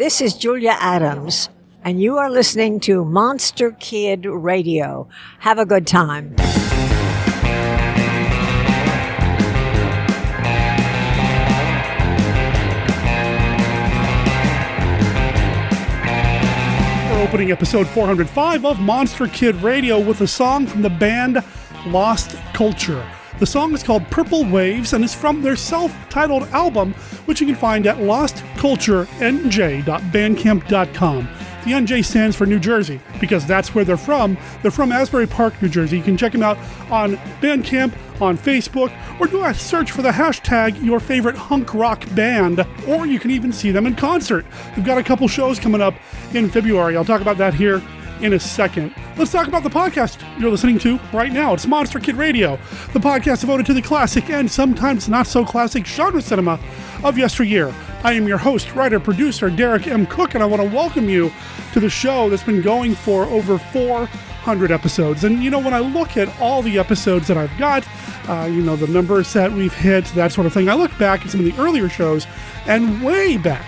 This is Julia Adams, and you are listening to Monster Kid Radio. Have a good time. We're opening episode 405 of Monster Kid Radio with a song from the band Lost Culture. The song is called Purple Waves and is from their self titled album, which you can find at lostculturenj.bandcamp.com. The NJ stands for New Jersey because that's where they're from. They're from Asbury Park, New Jersey. You can check them out on Bandcamp, on Facebook, or do a search for the hashtag your favorite hunk rock band, or you can even see them in concert. We've got a couple shows coming up in February. I'll talk about that here in a second. Let's talk about the podcast you're listening to right now. It's Monster Kid Radio, the podcast devoted to the classic and sometimes not so classic genre cinema of yesteryear. I am your host, writer, producer, Derek M. Koch, and I want to welcome you to the show that's been going for over 400 episodes. And you know, when I look at all the episodes that I've got, uh, you know, the numbers that we've hit, that sort of thing, I look back at some of the earlier shows and way back,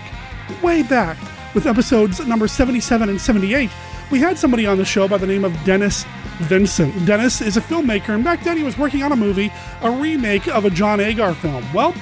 way back with episodes number 77 and 78, we had somebody on the show by the name of Dennis Vincent. Dennis is a filmmaker, and back then he was working on a movie, a remake of a John Agar film. Well,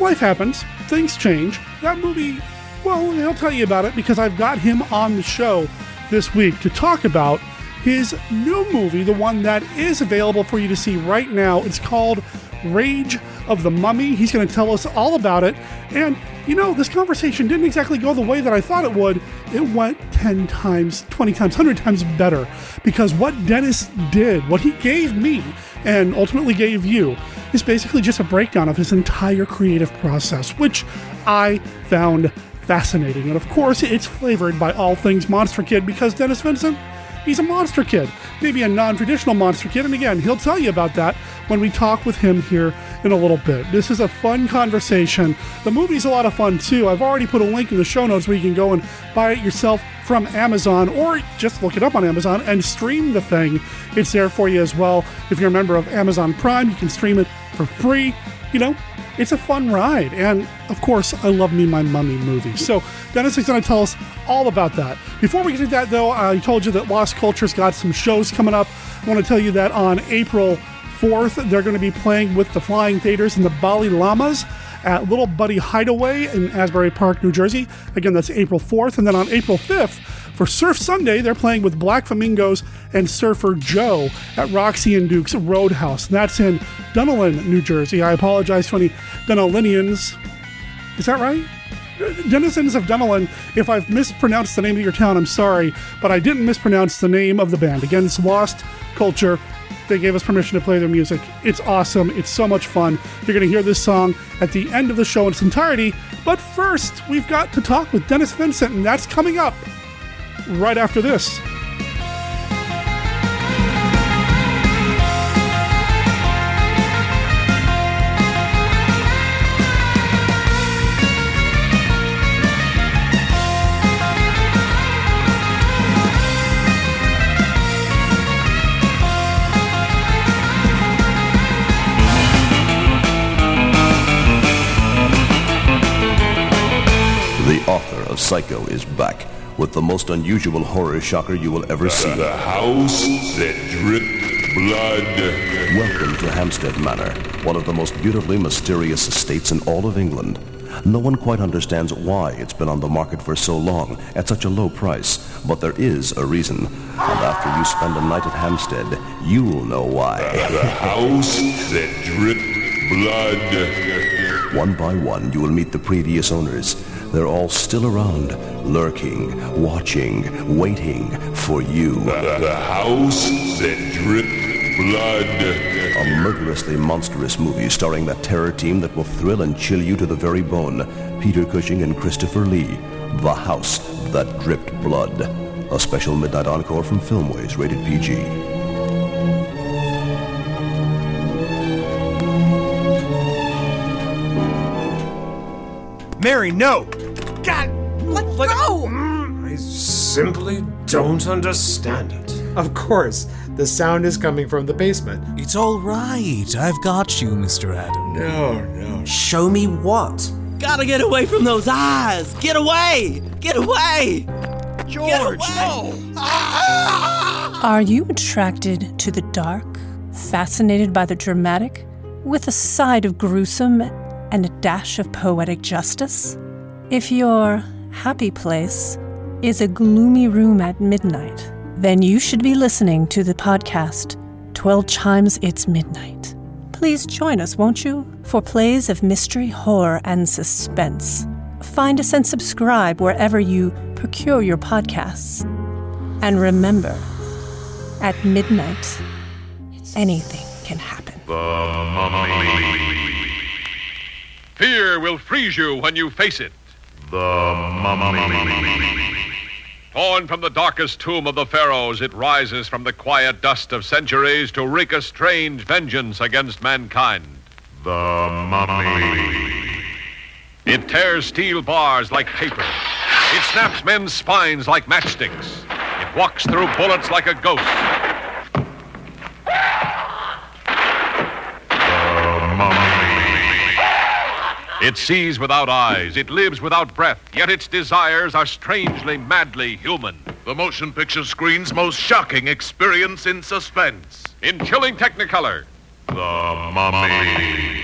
life happens, things change. That movie, well, I'll tell you about it because I've got him on the show this week to talk about his new movie, the one that is available for you to see right now. It's called Rage of the Mummy. He's going to tell us all about it. And, you know, this conversation didn't exactly go the way that I thought it would. It went 10 times, 20 times, 100 times better because what Dennis did, what he gave me, and ultimately gave you, is basically just a breakdown of his entire creative process, which I found fascinating. And of course, it's flavored by all things Monster Kid because Dennis Vincent He's a monster kid, maybe a non traditional monster kid. And again, he'll tell you about that when we talk with him here in a little bit. This is a fun conversation. The movie's a lot of fun too. I've already put a link in the show notes where you can go and buy it yourself from Amazon or just look it up on Amazon and stream the thing. It's there for you as well. If you're a member of Amazon Prime, you can stream it for free. You know, it's a fun ride. And of course, I love me my mummy movie. So Dennis is going to tell us all about that. Before we get to that, though, I told you that Lost Culture's got some shows coming up. I want to tell you that on April 4th, they're going to be playing with the Flying Theaters and the Bali Llamas at Little Buddy Hideaway in Asbury Park, New Jersey. Again, that's April 4th. And then on April 5th, for Surf Sunday, they're playing with Black Flamingos and Surfer Joe at Roxy and Duke's Roadhouse. And that's in Dunellen, New Jersey. I apologize to any Dunellinians. Is that right? Denizens of Dunellen, if I've mispronounced the name of your town, I'm sorry, but I didn't mispronounce the name of the band. Again, it's Lost Culture. They gave us permission to play their music. It's awesome. It's so much fun. You're going to hear this song at the end of the show in its entirety. But first, we've got to talk with Dennis Vincent, and that's coming up right after this. The author of Psycho is back with the most unusual horror shocker you will ever see. The house that dripped blood. Welcome to Hampstead Manor, one of the most beautifully mysterious estates in all of England. No one quite understands why it's been on the market for so long at such a low price, but there is a reason. And after you spend a night at Hampstead, you'll know why. The house that dripped blood. One by one, you will meet the previous owners. They're all still around, lurking, watching, waiting for you. The, the house that dripped blood. A murderously monstrous movie starring that terror team that will thrill and chill you to the very bone. Peter Cushing and Christopher Lee. The House That Dripped Blood. A special midnight encore from Filmways, rated PG. Mary, no! God, let Let- go! Mm, I simply don't understand it. Of course, the sound is coming from the basement. It's all right. I've got you, Mr. Adam. No, no. Show me what? Gotta get away from those eyes! Get away! Get away! George, no! Ah. Are you attracted to the dark, fascinated by the dramatic, with a side of gruesome and a dash of poetic justice? If your happy place is a gloomy room at midnight, then you should be listening to the podcast 12 Chimes It's Midnight. Please join us, won't you, for plays of mystery, horror, and suspense. Find us and subscribe wherever you procure your podcasts. And remember, at midnight, anything can happen. Fear will freeze you when you face it. The Mummy. Torn from the darkest tomb of the pharaohs, it rises from the quiet dust of centuries to wreak a strange vengeance against mankind. The Mummy. It tears steel bars like paper. It snaps men's spines like matchsticks. It walks through bullets like a ghost. The Mummy. It sees without eyes. It lives without breath. Yet its desires are strangely, madly human. The motion picture screen's most shocking experience in suspense. In chilling technicolor, The Mummy.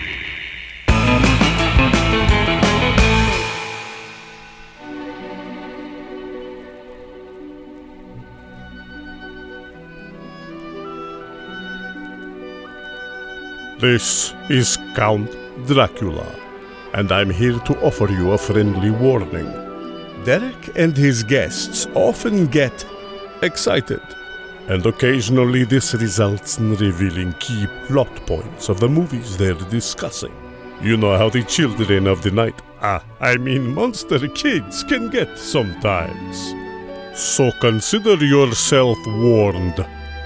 This is Count Dracula, and I'm here to offer you a friendly warning. Derek and his guests often get excited, and occasionally this results in revealing key plot points of the movies they're discussing. You know how the children of the night, ah, I mean monster kids, can get sometimes. So consider yourself warned.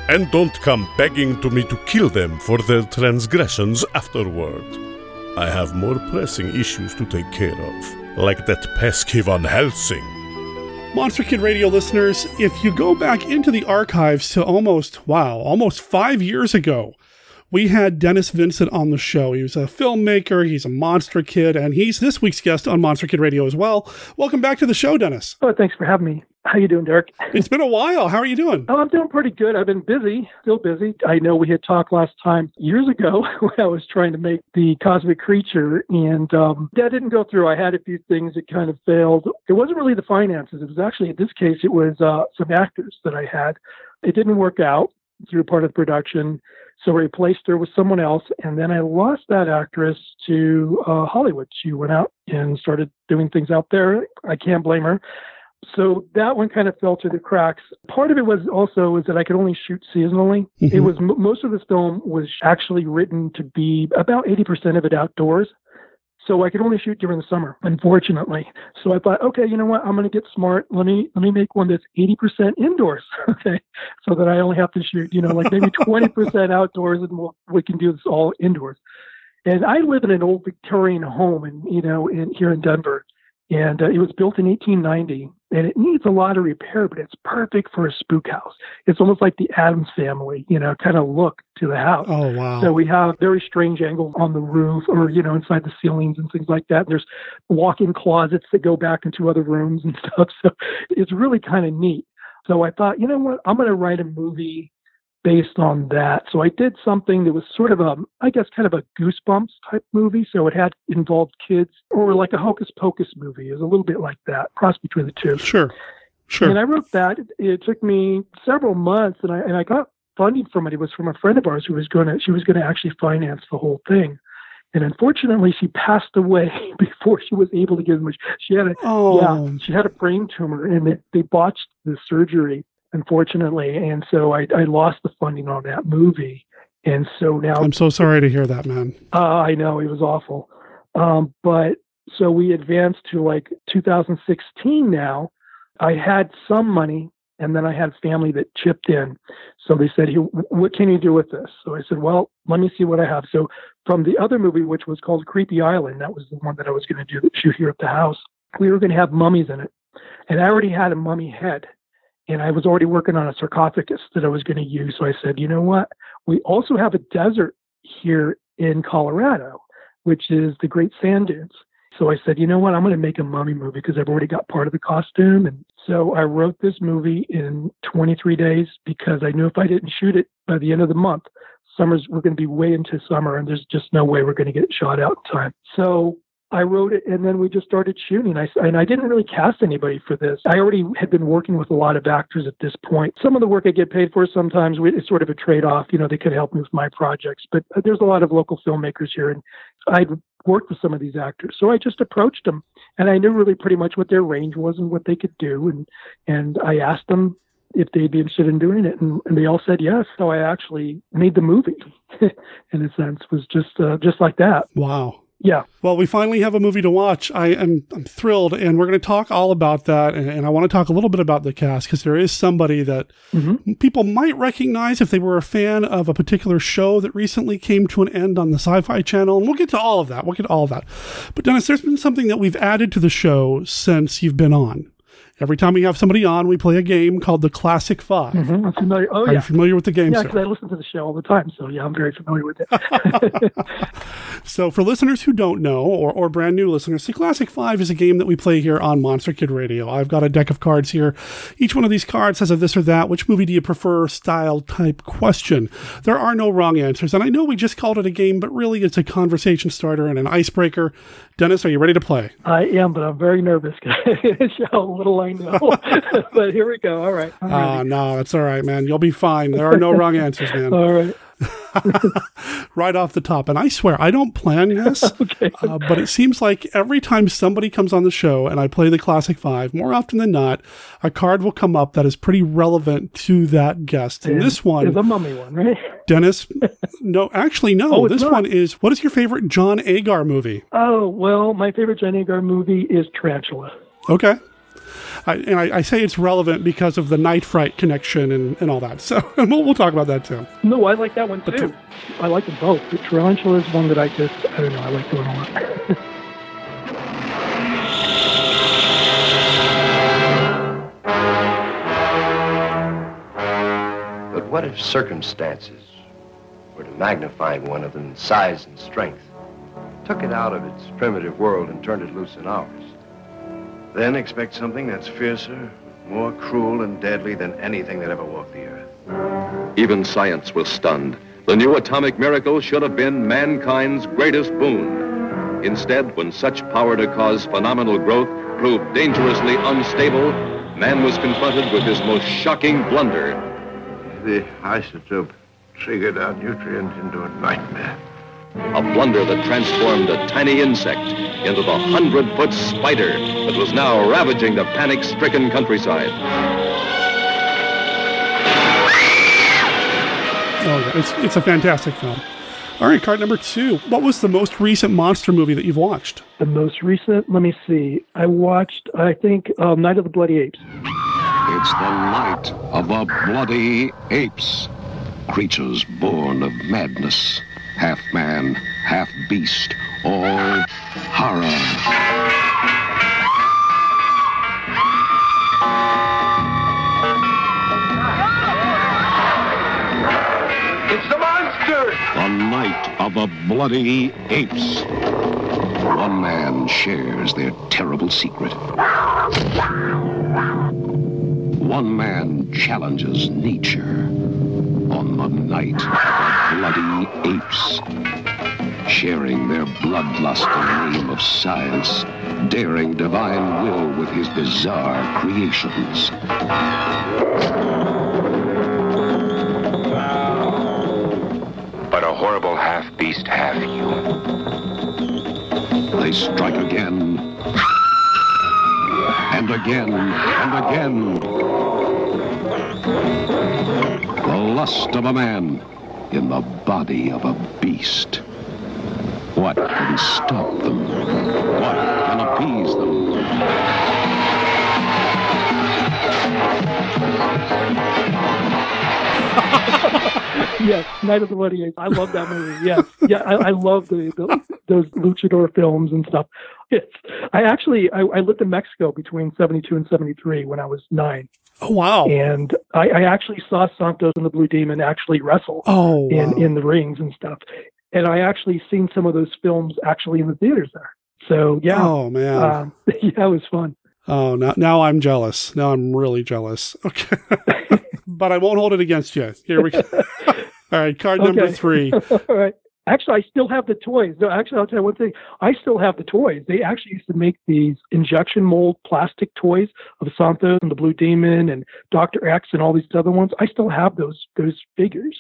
And don't come begging to me to kill them for their transgressions afterward. I have more pressing issues to take care of, like that pesky Van Helsing. Monster Kid Radio listeners, if you go back into the archives to almost, wow, almost five years ago, we had Dennis Vincent on the show. He was a filmmaker, he's a Monster Kid, and he's this week's guest on Monster Kid Radio as well. Welcome back to the show, Dennis. Oh, thanks for having me. How you doing, Derek? It's been a while. How are you doing? Oh, I'm doing pretty good. I've been busy, still busy. I know we had talked last time years ago when I was trying to make the Cosmic Creature, and um, that didn't go through. I had a few things that kind of failed. It wasn't really the finances. It was actually, in this case, it was uh, some actors that I had. It didn't work out through part of the production. So I replaced her with someone else, and then I lost that actress to uh, Hollywood. She went out and started doing things out there. I can't blame her. So that one kind of fell through the cracks. Part of it was also was that I could only shoot seasonally. Mm-hmm. It was m- most of this film was actually written to be about 80% of it outdoors. So I could only shoot during the summer, unfortunately. So I thought, okay, you know what? I'm going to get smart. Let me let me make one that's 80% indoors, okay, so that I only have to shoot, you know, like maybe 20% outdoors, and we'll, we can do this all indoors. And I live in an old Victorian home, and you know, in here in Denver, and uh, it was built in 1890, and it needs a lot of repair, but it's perfect for a spook house. It's almost like the Addams family, you know, kind of look to the house. Oh, wow. So we have very strange angles on the roof or, you know, inside the ceilings and things like that. And There's walk-in closets that go back into other rooms and stuff. So it's really kind of neat. So I thought, you know what, I'm going to write a movie based on that. So I did something that was sort of a, I guess, kind of a Goosebumps type movie. So it had involved kids, or like a Hocus Pocus movie. It was a little bit like that, cross between the two. Sure, sure. And I wrote that. It, it took me several months, and I and I got funding from it. It was from a friend of ours who was going to, she was going to actually finance the whole thing. And unfortunately, she passed away before she was able to give much. She had a Oh. yeah, she had a brain tumor, and they, they botched the surgery, unfortunately. And so I, I lost the funding on that movie. And so now I'm so sorry to hear that, man. uh, I know it was awful. Um, but so we advanced to like 2016 now. I had some money and then I had family that chipped in. So they said, "Here, what can you do with this? So I said, well, let me see what I have. So from the other movie, which was called Creepy Island, that was the one that I was going to do shoot here at the house. We were going to have mummies in it. And I already had a mummy head. And I was already working on a sarcophagus that I was going to use. So I said, you know what? We also have a desert here in Colorado, which is the Great Sand Dunes. So I said, you know what? I'm going to make a mummy movie because I've already got part of the costume. And so I wrote this movie in 23 days because I knew if I didn't shoot it by the end of the month, summers we're going to be way into summer and there's just no way we're going to get it shot out in time. So I wrote it and then we just started shooting. I, and I didn't really cast anybody for this. I already had been working with a lot of actors at this point. Some of the work I get paid for sometimes it's sort of a trade off. You know, they could help me with my projects, but there's a lot of local filmmakers here and I'd worked with some of these actors. So I just approached them and I knew really pretty much what their range was and what they could do. And, and I asked them if they'd be interested in doing it, and, and they all said yes. So I actually made the movie, in a sense, was just uh, just like that. Wow. Yeah. Well, we finally have a movie to watch. I am I'm thrilled, and we're going to talk all about that. And, and I want to talk a little bit about the cast because there is somebody that mm-hmm. people might recognize if they were a fan of a particular show that recently came to an end on the Sci Fi Channel. And we'll get to all of that. We'll get to all of that. But Dennis, there's been something that we've added to the show since you've been on. Every time we have somebody on, we play a game called the Classic 5 mm-hmm. I'm familiar. Oh, Are yeah. you familiar with the game? Yeah, because I listen to the show all the time. So yeah, I'm very familiar with it. so for listeners who don't know, or, or brand new listeners, the Classic Five is a game that we play here on Monster Kid Radio. I've got a deck of cards here. Each one of these cards has a this or that. Which movie do you prefer? Style type question. There are no wrong answers, and I know we just called it a game, but really it's a conversation starter and an icebreaker. Dennis, are you ready to play? I am, but I'm very nervous. How little I know. but here we go. All right. Ah, uh, no, it's all right, man. You'll be fine. There are no wrong answers, man. all right. right off the top. And I swear, I don't plan this, okay. uh, but it seems like every time somebody comes on the show and I play the Classic Five, more often than not, a card will come up that is pretty relevant to that guest. And this one is a mummy one, right? Dennis, no, actually, no. Oh, this not. one is what is your favorite John Agar movie? Oh, well, my favorite John Agar movie is Tarantula. Okay. I, and I, I, say it's relevant because of the night fright connection and, and all that. So we'll, we'll talk about that too. No, I like that one too. But I like them both. But Tarantula is one that I just, I don't know, I like doing a lot. but what if circumstances were to magnify one of them in size and strength, took it out of its primitive world and turned it loose in ours? Then expect something that's fiercer, more cruel and deadly than anything that ever walked the earth. Even science was stunned. The new atomic miracle should have been mankind's greatest boon. Instead, when such power to cause phenomenal growth proved dangerously unstable, man was confronted with his most shocking blunder. The isotope triggered our nutrients into a nightmare. A blunder that transformed a tiny insect into the hundred-foot spider that was now ravaging the panic-stricken countryside. Oh, yeah. it's, it's a fantastic film. All right, card number two. What was the most recent monster movie that you've watched? The most recent? Let me see. I watched, I think, um, Night of the Bloody Apes. It's the night of the bloody apes. Creatures born of madness half man, half beast, all horror. It's the monster! The night of the bloody apes. One man shares their terrible secret. One man challenges nature night of bloody apes, sharing their bloodlust in the name of science, daring divine will with his bizarre creations. But a horrible half-beast, half-human. They strike again, and again, and again. The lust of a man in the body of a beast. What can stop them? What can appease them? yes, Night of the Bloody Apes. I love that movie. Yes, yeah, I, I love the, the, those luchador films and stuff. It's, I actually I, I lived in Mexico between '72 and '73 when I was nine. Oh wow! And I, I actually saw Santos and the Blue Demon actually wrestle oh, in wow. in the rings and stuff. And I actually seen some of those films actually in the theaters there. So yeah. Oh man. Um, yeah, it was fun. Oh, now now I'm jealous. Now I'm really jealous. Okay, but I won't hold it against you. Here we go. All right, card number Okay. three. All right. Actually, I still have the toys. No, actually, I'll tell you one thing. I still have the toys. They actually used to make these injection mold plastic toys of Santos and the Blue Demon and Doctor X and all these other ones. I still have those those figures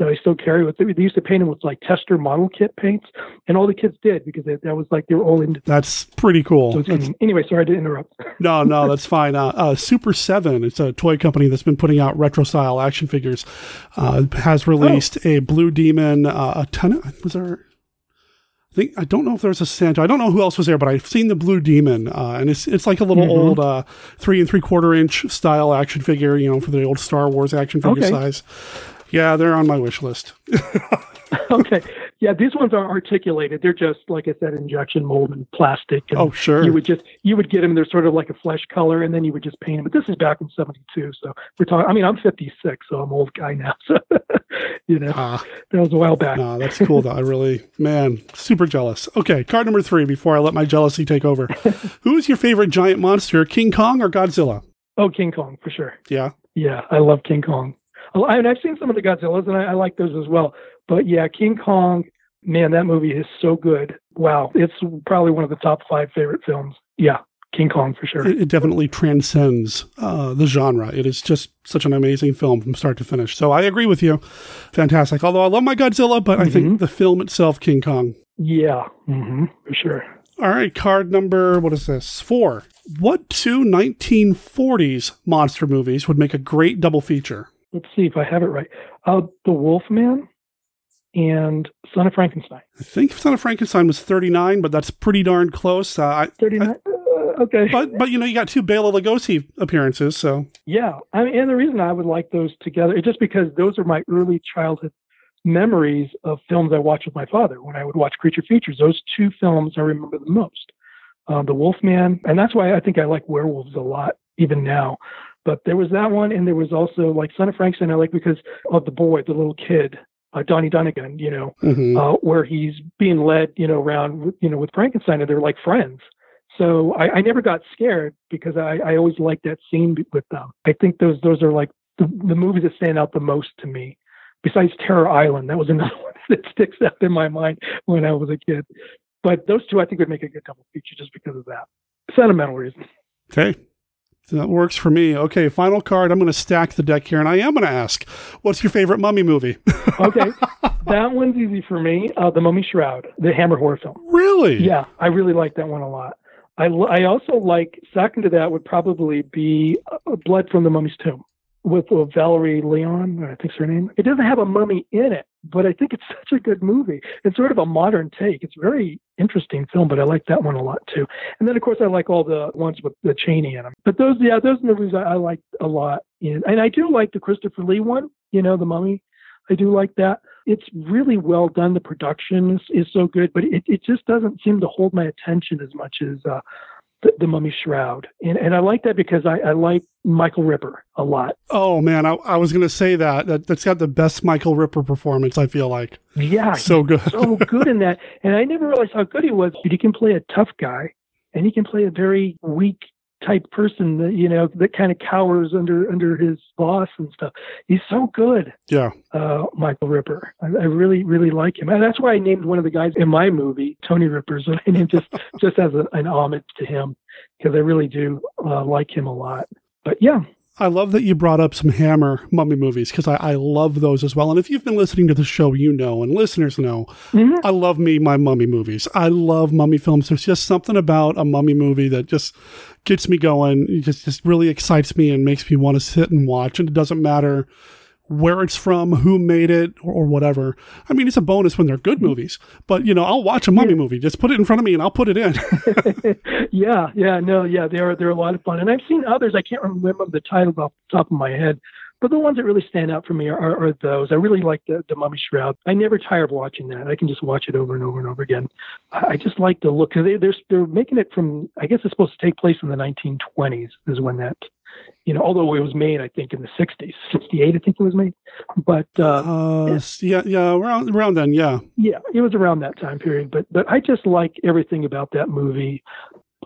that I still carry with them. They used to paint them with like tester model kit paints, and all the kids did because they, that was like they were all into. That's pretty cool. So That's- anyway, sorry to interrupt. no, no, that's fine. Uh, uh, Super Seven, it's a toy company that's been putting out retro style action figures. Uh, has released a Blue Demon. Uh, a ton. Of, was there? I think I don't know if there's a Santa. I don't know who else was there, but I've seen the Blue Demon, uh, and it's it's like a little Mhm. old uh, three and three quarter inch style action figure. You know, for the old Star Wars action figure Okay. size. Yeah, they're on my wish list. okay. Yeah, these ones are articulated. They're just like I said, injection mold and plastic. And Oh, sure. You would just you would get them. They're sort of like a flesh color, and then you would just paint them. But this is back in '72, so we're talking. I mean, I'm 56, so I'm old guy now. So you know, Ah. that was a while back. No, that's cool though. I really, man, super jealous. Okay, card number three before I let my jealousy take over. Who's your favorite giant monster, King Kong or Godzilla? Oh, King Kong for sure. Yeah. Yeah, I love King Kong. I mean, I've seen some of the Godzillas, and I, I like those as well. But yeah, King Kong, man, that movie is so good. Wow, it's probably one of the top five favorite films. Yeah, King Kong for sure. It, it definitely transcends uh, the genre. It is just such an amazing film from start to finish. So I agree with you. Fantastic. Although I love my Godzilla, but I Mm-hmm. think the film itself, King Kong. Yeah, hmm for sure. All right, card number, what is this? Four. What two 1940s monster movies would make a great double feature? Let's see if I have it right. Uh, the Wolfman and Son of Frankenstein. I think Son of Frankenstein was 39, but that's pretty darn close. Uh, I, 39? okay. But, but, you know, you got two Bela Lugosi appearances, so. Yeah, I mean, and the reason I would like those together is just because those are my early childhood memories of films I watched with my father when I would watch creature features. Those two films I remember the most. Um, the Wolfman, and that's why I think I like werewolves a lot even now. But there was that one, and there was also like Son of Frankenstein. I like because of the boy, the little kid, uh, Donnie Dunagan. You know, Mhm. uh, where he's being led, you know, around, you know, with Frankenstein, and they're like friends. So I, I never got scared because I, I always liked that scene with them. I think those those are like the, the movies that stand out the most to me. Besides Terror Island, that was another one that sticks out in my mind when I was a kid. But those two, I think, would make a good double feature just because of that sentimental reason. Okay. That works for me. Okay, final card. I'm going to stack the deck here, and I am going to ask, what's your favorite mummy movie? Okay, that one's easy for me. Uh, the Mummy Shroud, the Hammer horror film. Really? Yeah, I really like that one a lot. I, l- I also like second to that would probably be uh, Blood from the Mummy's Tomb with uh, Valerie Leon, I think's her name. It doesn't have a mummy in it, but I think it's such a good movie. It's sort of a modern take. It's a very interesting film, but I like that one a lot too. And then of course I like all the ones with the Chaney in them. But those, yeah, those movies I, I like a lot. And, and I do like the Christopher Lee one. You know, the Mummy. I do like that. It's really well done. The production is, is so good, but it, it just doesn't seem to hold my attention as much as uh, the, the Mummy Shroud. And and I like that because I, I like Michael Ripper a lot. Oh, man, I, I was going to say that. that. That's got the best Michael Ripper performance, I feel like. Yeah, So good. so good in that. And I never realized how good he was. But He can play a tough guy, and he can play a very weak type person that you know that kind of cowers under under his boss and stuff. He's so good. Yeah. uh, Michael Ripper. I, I really, really like him, and that's why I named one of the guys in my movie Tony Ripper's. I named just just as a, an homage to him because I really do uh, like him a lot. But yeah, I love that you brought up some Hammer mummy movies because I, I love those as well. And if you've been listening to the show, you know, and listeners know, mm-hmm. I love me my mummy movies. I love mummy films. There's just something about a mummy movie that just gets me going. It just, just really excites me and makes me want to sit and watch. And it doesn't matter where it's from, who made it, or, or whatever. I mean, it's a bonus when they're good mm-hmm. movies, but you know, I'll watch a mummy movie. Just put it in front of me and I'll put it in. yeah, yeah, no, yeah, they're they're a lot of fun, and I've seen others. I can't remember the titles off the top of my head, but the ones that really stand out for me are, are, are those. I really like the the Mummy Shroud. I never tire of watching that. I can just watch it over and over and over again. I just like the look because they, they're they're making it from. I guess it's supposed to take place in the 1920s is when that You know, although it was made, I think, in the '60s, '68, I think it was made. But uh, Uh, yeah, yeah, around around then, yeah. yeah, it was around that time period. But but I just like everything about that movie.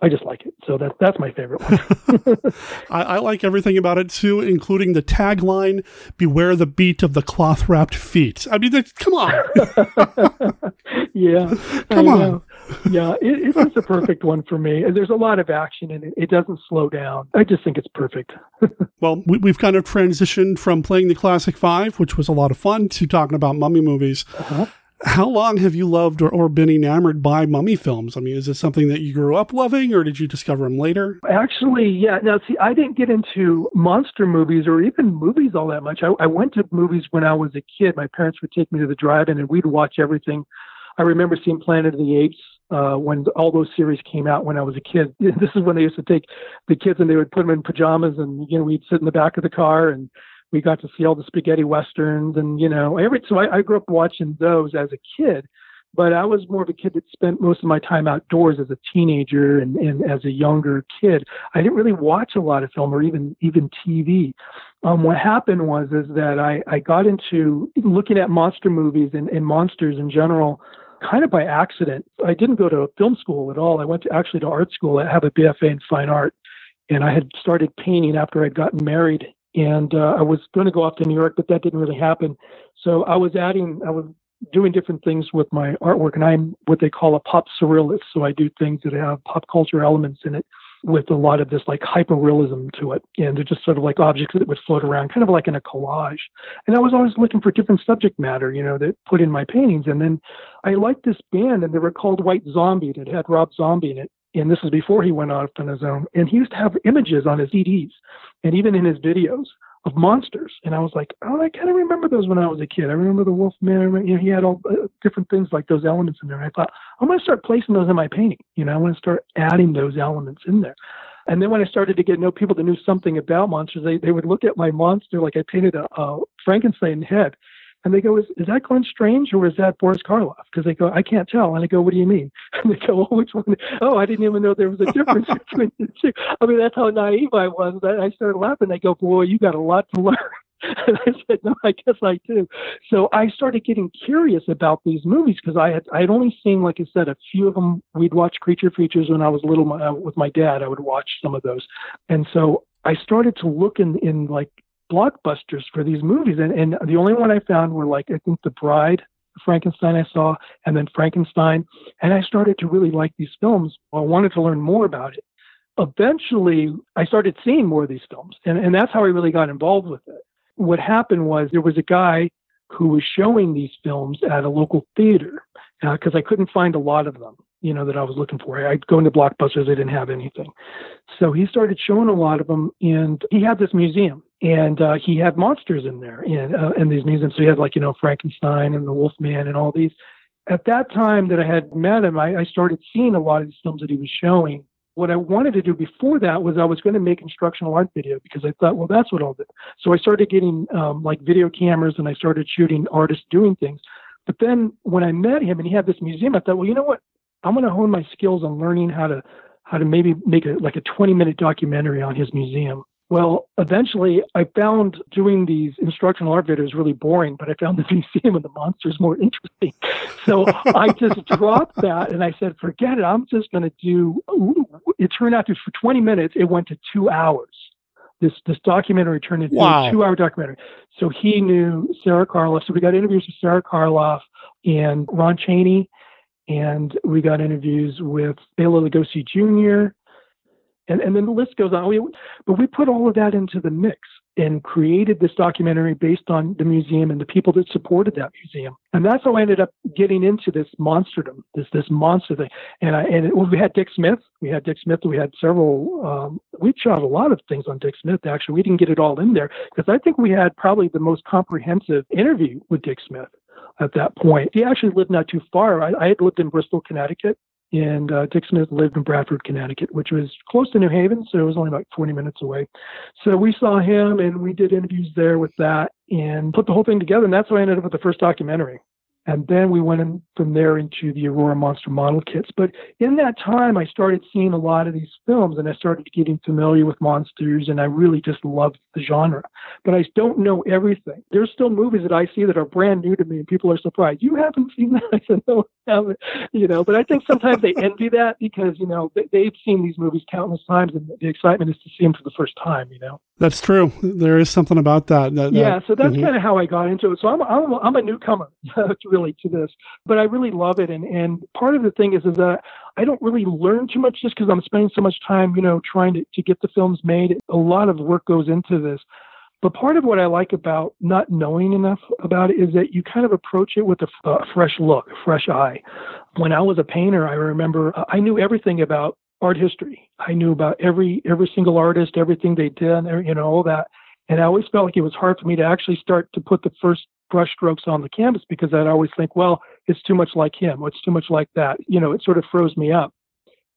I just like it. So that that's my favorite one. I, I like everything about it too, including the tagline "Beware the beat of the cloth wrapped feet." I mean, that, come on. yeah, Come I on. know. Yeah, it, it's a perfect one for me. There's a lot of action in it. It doesn't slow down. I just think it's perfect. Well, we, we've kind of transitioned from playing the classic five, which was a lot of fun, to talking about mummy movies. Uh-huh. How long have you loved or, or been enamored by mummy films? I mean, is this something that you grew up loving, or did you discover them later? Actually, yeah. Now, see, I didn't get into monster movies or even movies all that much. I, I went to movies when I was a kid. My parents would take me to the drive-in, and we'd watch everything. I remember seeing Planet of the Apes uh, when all those series came out when I was a kid. This is when they used to take the kids and they would put them in pajamas, and you know we'd sit in the back of the car and we got to see all the spaghetti westerns and you know every so I, I grew up watching those as a kid but i was more of a kid that spent most of my time outdoors as a teenager and, and as a younger kid. I didn't really watch a lot of film or even even tv um, what happened was is that I, I got into looking at monster movies and, and monsters in general kind of by accident. I didn't go to film school at all. I went to actually to art school i have a bfa in fine art and i had started painting after i'd gotten married and uh, I was going to go off to New York, but that didn't really happen. So I was adding, I was doing different things with my artwork, and I'm what they call a pop surrealist. So I do things that have pop culture elements in it, with a lot of this like hyperrealism to it, and they're just sort of like objects that would float around, kind of like in a collage. And I was always looking for different subject matter, you know, that put in my paintings. And then I liked this band, and they were called White Zombie. That had Rob Zombie in it and this was before he went off on his own. And he used to have images on his CDs and even in his videos of monsters. And I was like, oh, I kind of remember those when I was a kid. I remember the Wolfman. I remember, you know, he had all uh, different things like those elements in there. And I thought, I'm going to start placing those in my painting. You know, I want to start adding those elements in there. And then when I started to get know people that knew something about monsters, they, they would look at my monster like I painted a, a Frankenstein head. And they go, is, is that Glenn Strange or is that Boris Karloff? Because they go, I can't tell. And I go, what do you mean? And they go, oh, which one? Oh, I didn't even know there was a difference between the two. I mean, that's how naive I was. I I started laughing. They go, boy, you got a lot to learn. And I said, no, I guess I do. So I started getting curious about these movies because I had I had only seen, like I said, a few of them. We'd watch creature features when I was little my, uh, with my dad. I would watch some of those, and so I started to look in in like blockbusters for these movies, and and the only one I found were like I think The Bride, Frankenstein I saw, and then Frankenstein, and I started to really like these films. I wanted to learn more about it. Eventually, I started seeing more of these films, and and that's how I really got involved with it. What happened was there was a guy who was showing these films at a local theater uh, because I couldn't find a lot of them, you know, that I was looking for. I'd go into Blockbusters, they didn't have anything. So he started showing a lot of them, and he had this museum, and uh, he had monsters in there and uh, in these museums. So he had like, you know, Frankenstein and the Wolfman and all these. At that time that I had met him, I, I started seeing a lot of these films that he was showing. What I wanted to do before that was I was going to make instructional art video because I thought, well, that's what I'll do. So I started getting um, like video cameras and I started shooting artists doing things. But then when I met him and he had this museum, I thought, well, you know what? I'm going to hone my skills on learning how to how to maybe make a like a 20 minute documentary on his museum. Well, eventually I found doing these instructional art videos really boring, but I found the museum and the monsters more interesting. So I just dropped that and I said, forget it. I'm just going to do, it turned out to, for 20 minutes, it went to two hours. This, this documentary turned into Wow. a two hour documentary. So he knew Sarah Karloff. So we got interviews with Sarah Karloff and Ron Chaney, and we got interviews with Bela Lugosi Jr. And, and then the list goes on. We, but we put all of that into the mix and created this documentary based on the museum and the people that supported that museum. And that's how I ended up getting into this monsterdom, this this monster thing. And I and it, well, we had Dick Smith. We had Dick Smith. We had several. Um, we shot a lot of things on Dick Smith. Actually, we didn't get it all in there because I think we had probably the most comprehensive interview with Dick Smith at that point. He actually lived not too far. I, I had lived in Bristol, Connecticut, and uh, Dick Smith lived in Branford, Connecticut, which was close to New Haven, so it was only about 20 minutes away. So we saw him, and we did interviews there with that, and put the whole thing together, and that's how I ended up with the first documentary. And then we went in from there into the Aurora Monster model kits. But in that time, I started seeing a lot of these films and I started getting familiar with monsters and I really just loved the genre. But I don't know everything. There's still movies that I see that are brand new to me and people are surprised. You haven't seen that? I said, no, Haven't. You know, but I think sometimes they envy that because, you know, they, have seen these movies countless times and the excitement is to see them for the first time, you know? That's true. There is something about that. that yeah. So that's mm-hmm. kind of how I got into it. So I'm, I'm, I'm a newcomer really to this, but I really love it. And and part of the thing is is that I don't really learn too much just because I'm spending so much time, you know, trying to to get the films made. A lot of work goes into this. But part of what I like about not knowing enough about it is that you kind of approach it with a, fresh look, a fresh eye. When I was a painter, I remember uh, I knew everything about art history. I knew about every every single artist, everything they did, you know, all that. And I always felt like it was hard for me to actually start to put the first brushstrokes on the canvas because I'd always think, well, it's too much like him, or it's too much like that. You know, it sort of froze me up.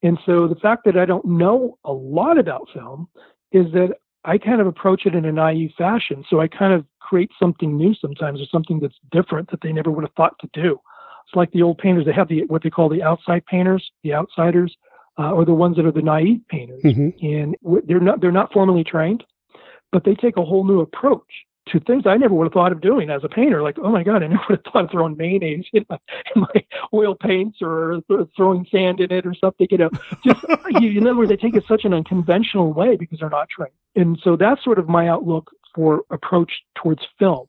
And so the fact that I don't know a lot about film is that I kind of approach it in a naive fashion. So I kind of create something new sometimes or something that's different that they never would have thought to do. It's like the old painters, they have the what they call the outside painters, the outsiders, uh, or the ones that are the naive painters. Mm-hmm. And they're not they're not formally trained, but they take a whole new approach to things I never would have thought of doing as a painter. Like, oh my God, I never would have thought of throwing mayonnaise in my, in my oil paints or throwing sand in it or something. You know, just in other words, they take it such an unconventional way because they're not trained. And so that's sort of my outlook for approach towards film.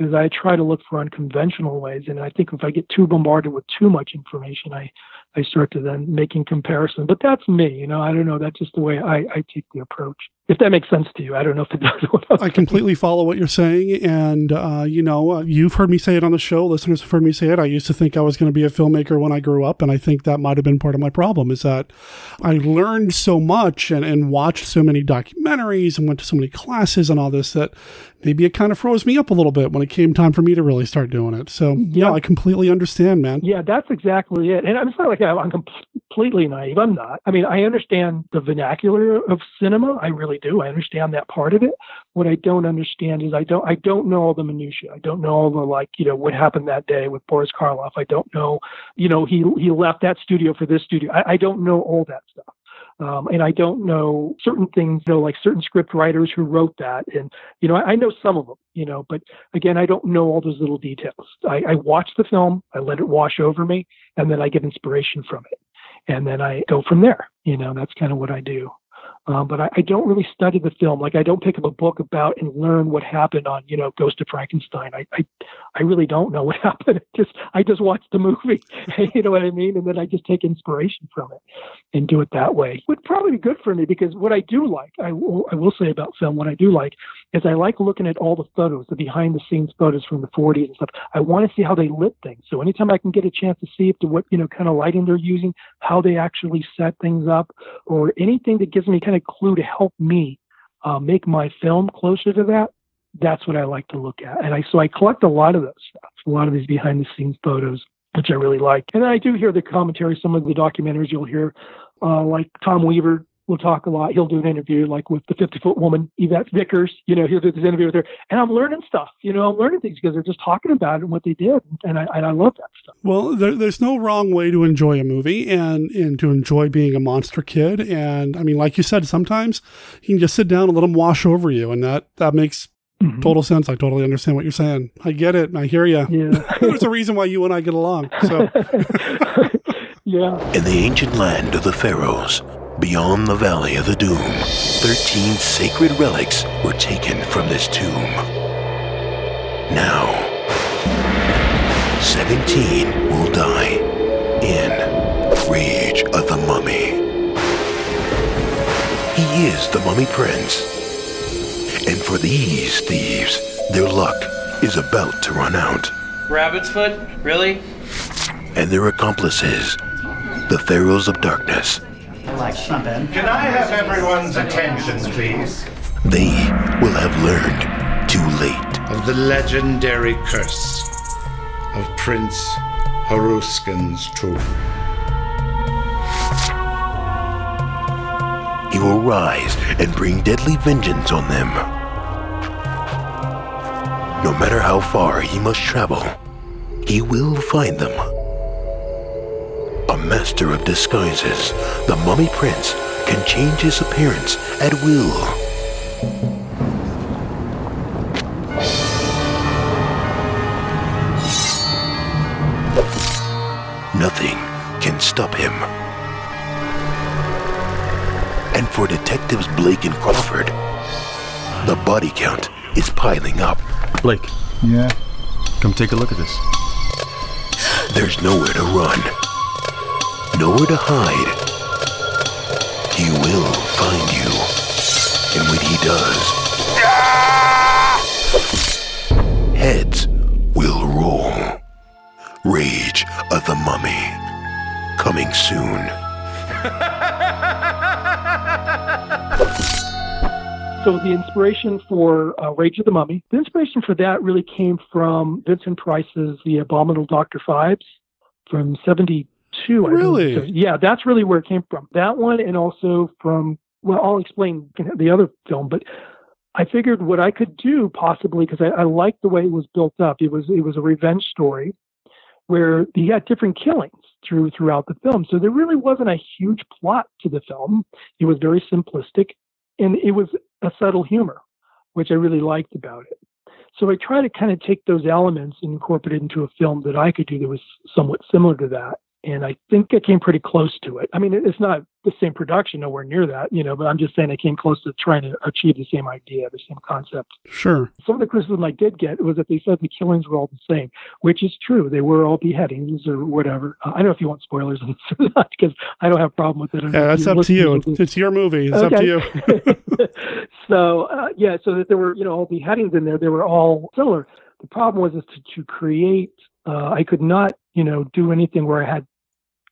Is I try to look for unconventional ways, and I think if I get too bombarded with too much information, I I start to then making comparison. But that's me, you know. I don't know. That's just the way I, I take the approach. If that makes sense to you, I don't know if it does. I completely follow what you're saying, and uh, you know, uh, you've heard me say it on the show. Listeners have heard me say it. I used to think I was going to be a filmmaker when I grew up, and I think that might have been part of my problem. Is that I learned so much and, and watched so many documentaries and went to so many classes and all this that maybe it kind of froze me up a little bit when it came time for me to really start doing it. So yeah, I completely understand, man. Yeah, that's exactly it. And it's not like I'm completely naive. I'm not. I mean, I understand the vernacular of cinema. I really do. I understand that part of it. What I don't understand is I don't I don't know all the minutiae. I don't know all the like you know what happened that day with Boris Karloff. I don't know you know he he left that studio for this studio. I, I don't know all that stuff. Um, and I don't know certain things, you know, like certain script writers who wrote that. And, you know, I, I know some of them, you know, but again, I don't know all those little details. I, I watch the film, I let it wash over me, and then I get inspiration from it. And then I go from there. You know, that's kind of what I do. Um, but I, I, don't really study the film. Like I don't pick up a book about and learn what happened on, you know, Ghost of Frankenstein. I, I, I really don't know what happened. just I just watch the movie. you know what I mean? And then I just take inspiration from it and do it that way. It would probably be good for me because what I do like, I will, I will say about film, what I do like is I like looking at all the photos, the behind the scenes photos from the 40s and stuff. I want to see how they lit things. So anytime I can get a chance to see if the what you know kind of lighting they're using, how they actually set things up, or anything that gives me kind of clue to help me uh, make my film closer to that, that's what I like to look at. And I so I collect a lot of those stuff, a lot of these behind the scenes photos, which I really like. And I do hear the commentary, some of the documentaries you'll hear, uh, like Tom Weaver will talk a lot. He'll do an interview like with the 50 foot woman, Yvette Vickers. You know, he'll do this interview with her, and I'm learning stuff. You know, I'm learning things because they're just talking about it and what they did, and I and I love that stuff. Well, there, there's no wrong way to enjoy a movie and and to enjoy being a monster kid. And I mean, like you said, sometimes you can just sit down and let them wash over you, and that that makes Mm-hmm. Total sense. I totally understand what you're saying. I get it. I hear you. Yeah. There's a reason why you and I get along. So. yeah. In the ancient land of the pharaohs, Beyond the Valley of the Doom, 13 sacred relics were taken from this tomb. Now, 17 will die in Rage of the Mummy. He is the Mummy Prince. And for these thieves, their luck is about to run out. Rabbit's foot? Really? And their accomplices, the Pharaohs of Darkness, like Can I have everyone's attention, please? They will have learned too late of the legendary curse of Prince Haruskan's tomb. He will rise and bring deadly vengeance on them. No matter how far he must travel, he will find them. A master of disguises, the Mummy Prince can change his appearance at will. Nothing can stop him. And for Detectives Blake and Crawford, the body count is piling up. Blake. Yeah. Come take a look at this. There's nowhere to run, nowhere to hide. He will find you. And when he does, heads will roll. Rage of the Mummy. Coming soon. So the inspiration for uh, Rage of the Mummy, the inspiration for that really came from Vincent Price's The Abominable Dr. Phibes from 72. I Really? believe. Yeah, that's really where it came from. That one and also from, well, I'll explain the other film, but I figured what I could do possibly, because I, I liked the way it was built up. It was, it was a revenge story where he had different killings through throughout the film. So there really wasn't a huge plot to the film. It was very simplistic and it was a subtle humor, which I really liked about it. So I try to kind of take those elements and incorporate it into a film that I could do that was somewhat similar to that. And I think I came pretty close to it. I mean, it's not the same production, nowhere near that, you know, but I'm just saying I came close to trying to achieve the same idea, the same concept. Sure. Some of the criticism I did get was that they said the killings were all the same, which is true. They were all beheadings or whatever. Uh, I don't know if you want spoilers on this or not, because I don't have a problem with it. Yeah, that's up to you. It's, it's your movie. It's up to you. so uh, yeah, so that there were you know all beheadings in there. They were all similar. The problem was is to, to create. Uh, I could not you know do anything where I had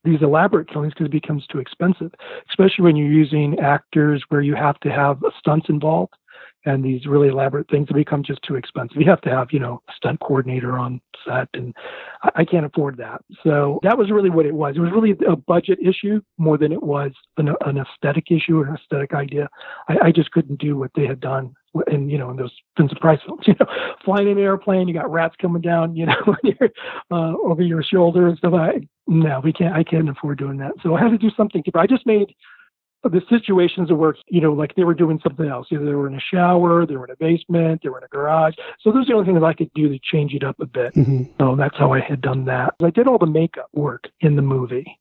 these elaborate killings because it becomes too expensive, especially when you're using actors where you have to have stunts involved and these really elaborate things that become just too expensive. You have to have, you know, a stunt coordinator on set, and I, I can't afford that. So that was really what it was. It was really a budget issue more than it was an, an aesthetic issue or an aesthetic idea. I, I just couldn't do what they had done in you know in those Vincent Price films. You know, flying in an airplane, you got rats coming down, you know, uh, over your shoulder and stuff. I, no, we can't. I can't afford doing that. So I had to do something different. I just made the situations of where you know like they were doing something else either they were in a shower they were in a basement they were in a garage so those are the only things i could do to change it up a bit Mhm. so that's how i had done that i did all the makeup work in the movie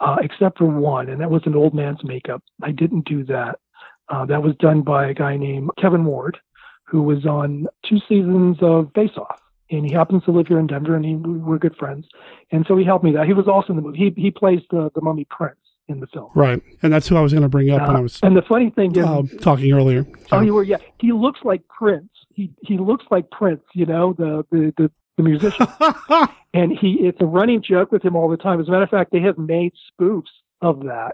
uh, except for one and that was an old man's makeup i didn't do that uh, that was done by a guy named kevin ward who was on two seasons of face off and he happens to live here in denver and he, we're good friends and so he helped me that he was also in the movie he, he plays the, the mummy prince in the film Right. And that's who I was going to bring up when I was and the funny thing is, uh, talking earlier. oh, you were yeah. He looks like Prince. He he looks like Prince. You know the the the, the musician. and he it's a running joke with him all the time. As a matter of fact, they have made spoofs of that.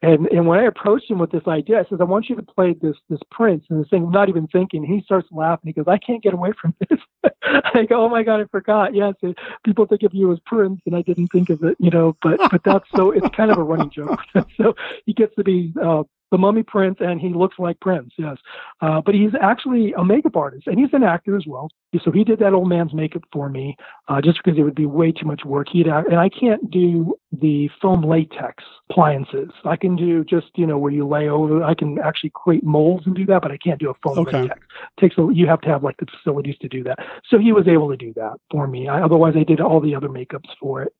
And and when I approached him with this idea, I said, I want you to play this this Prince and this thing, not even thinking. He starts laughing. He goes, I can't get away from this. I go, Oh my God, I forgot. Yes, it- people think of you as Prince, and I didn't think of it. You know, but but that's so it's kind of a running joke. so he gets to be. Uh, the Mummy Prince, and he looks like Prince, yes. Uh, but he's actually a makeup artist, and he's an actor as well. So he did that old man's makeup for me, uh, just because it would be way too much work. He'd and I can't do the foam latex appliances. I can do just you know where you lay over. I can actually create molds and do that, but I can't do a foam Okay. latex. takes a, you have to have like the facilities to do that. So he was able to do that for me. I, otherwise, I did all the other makeups for it,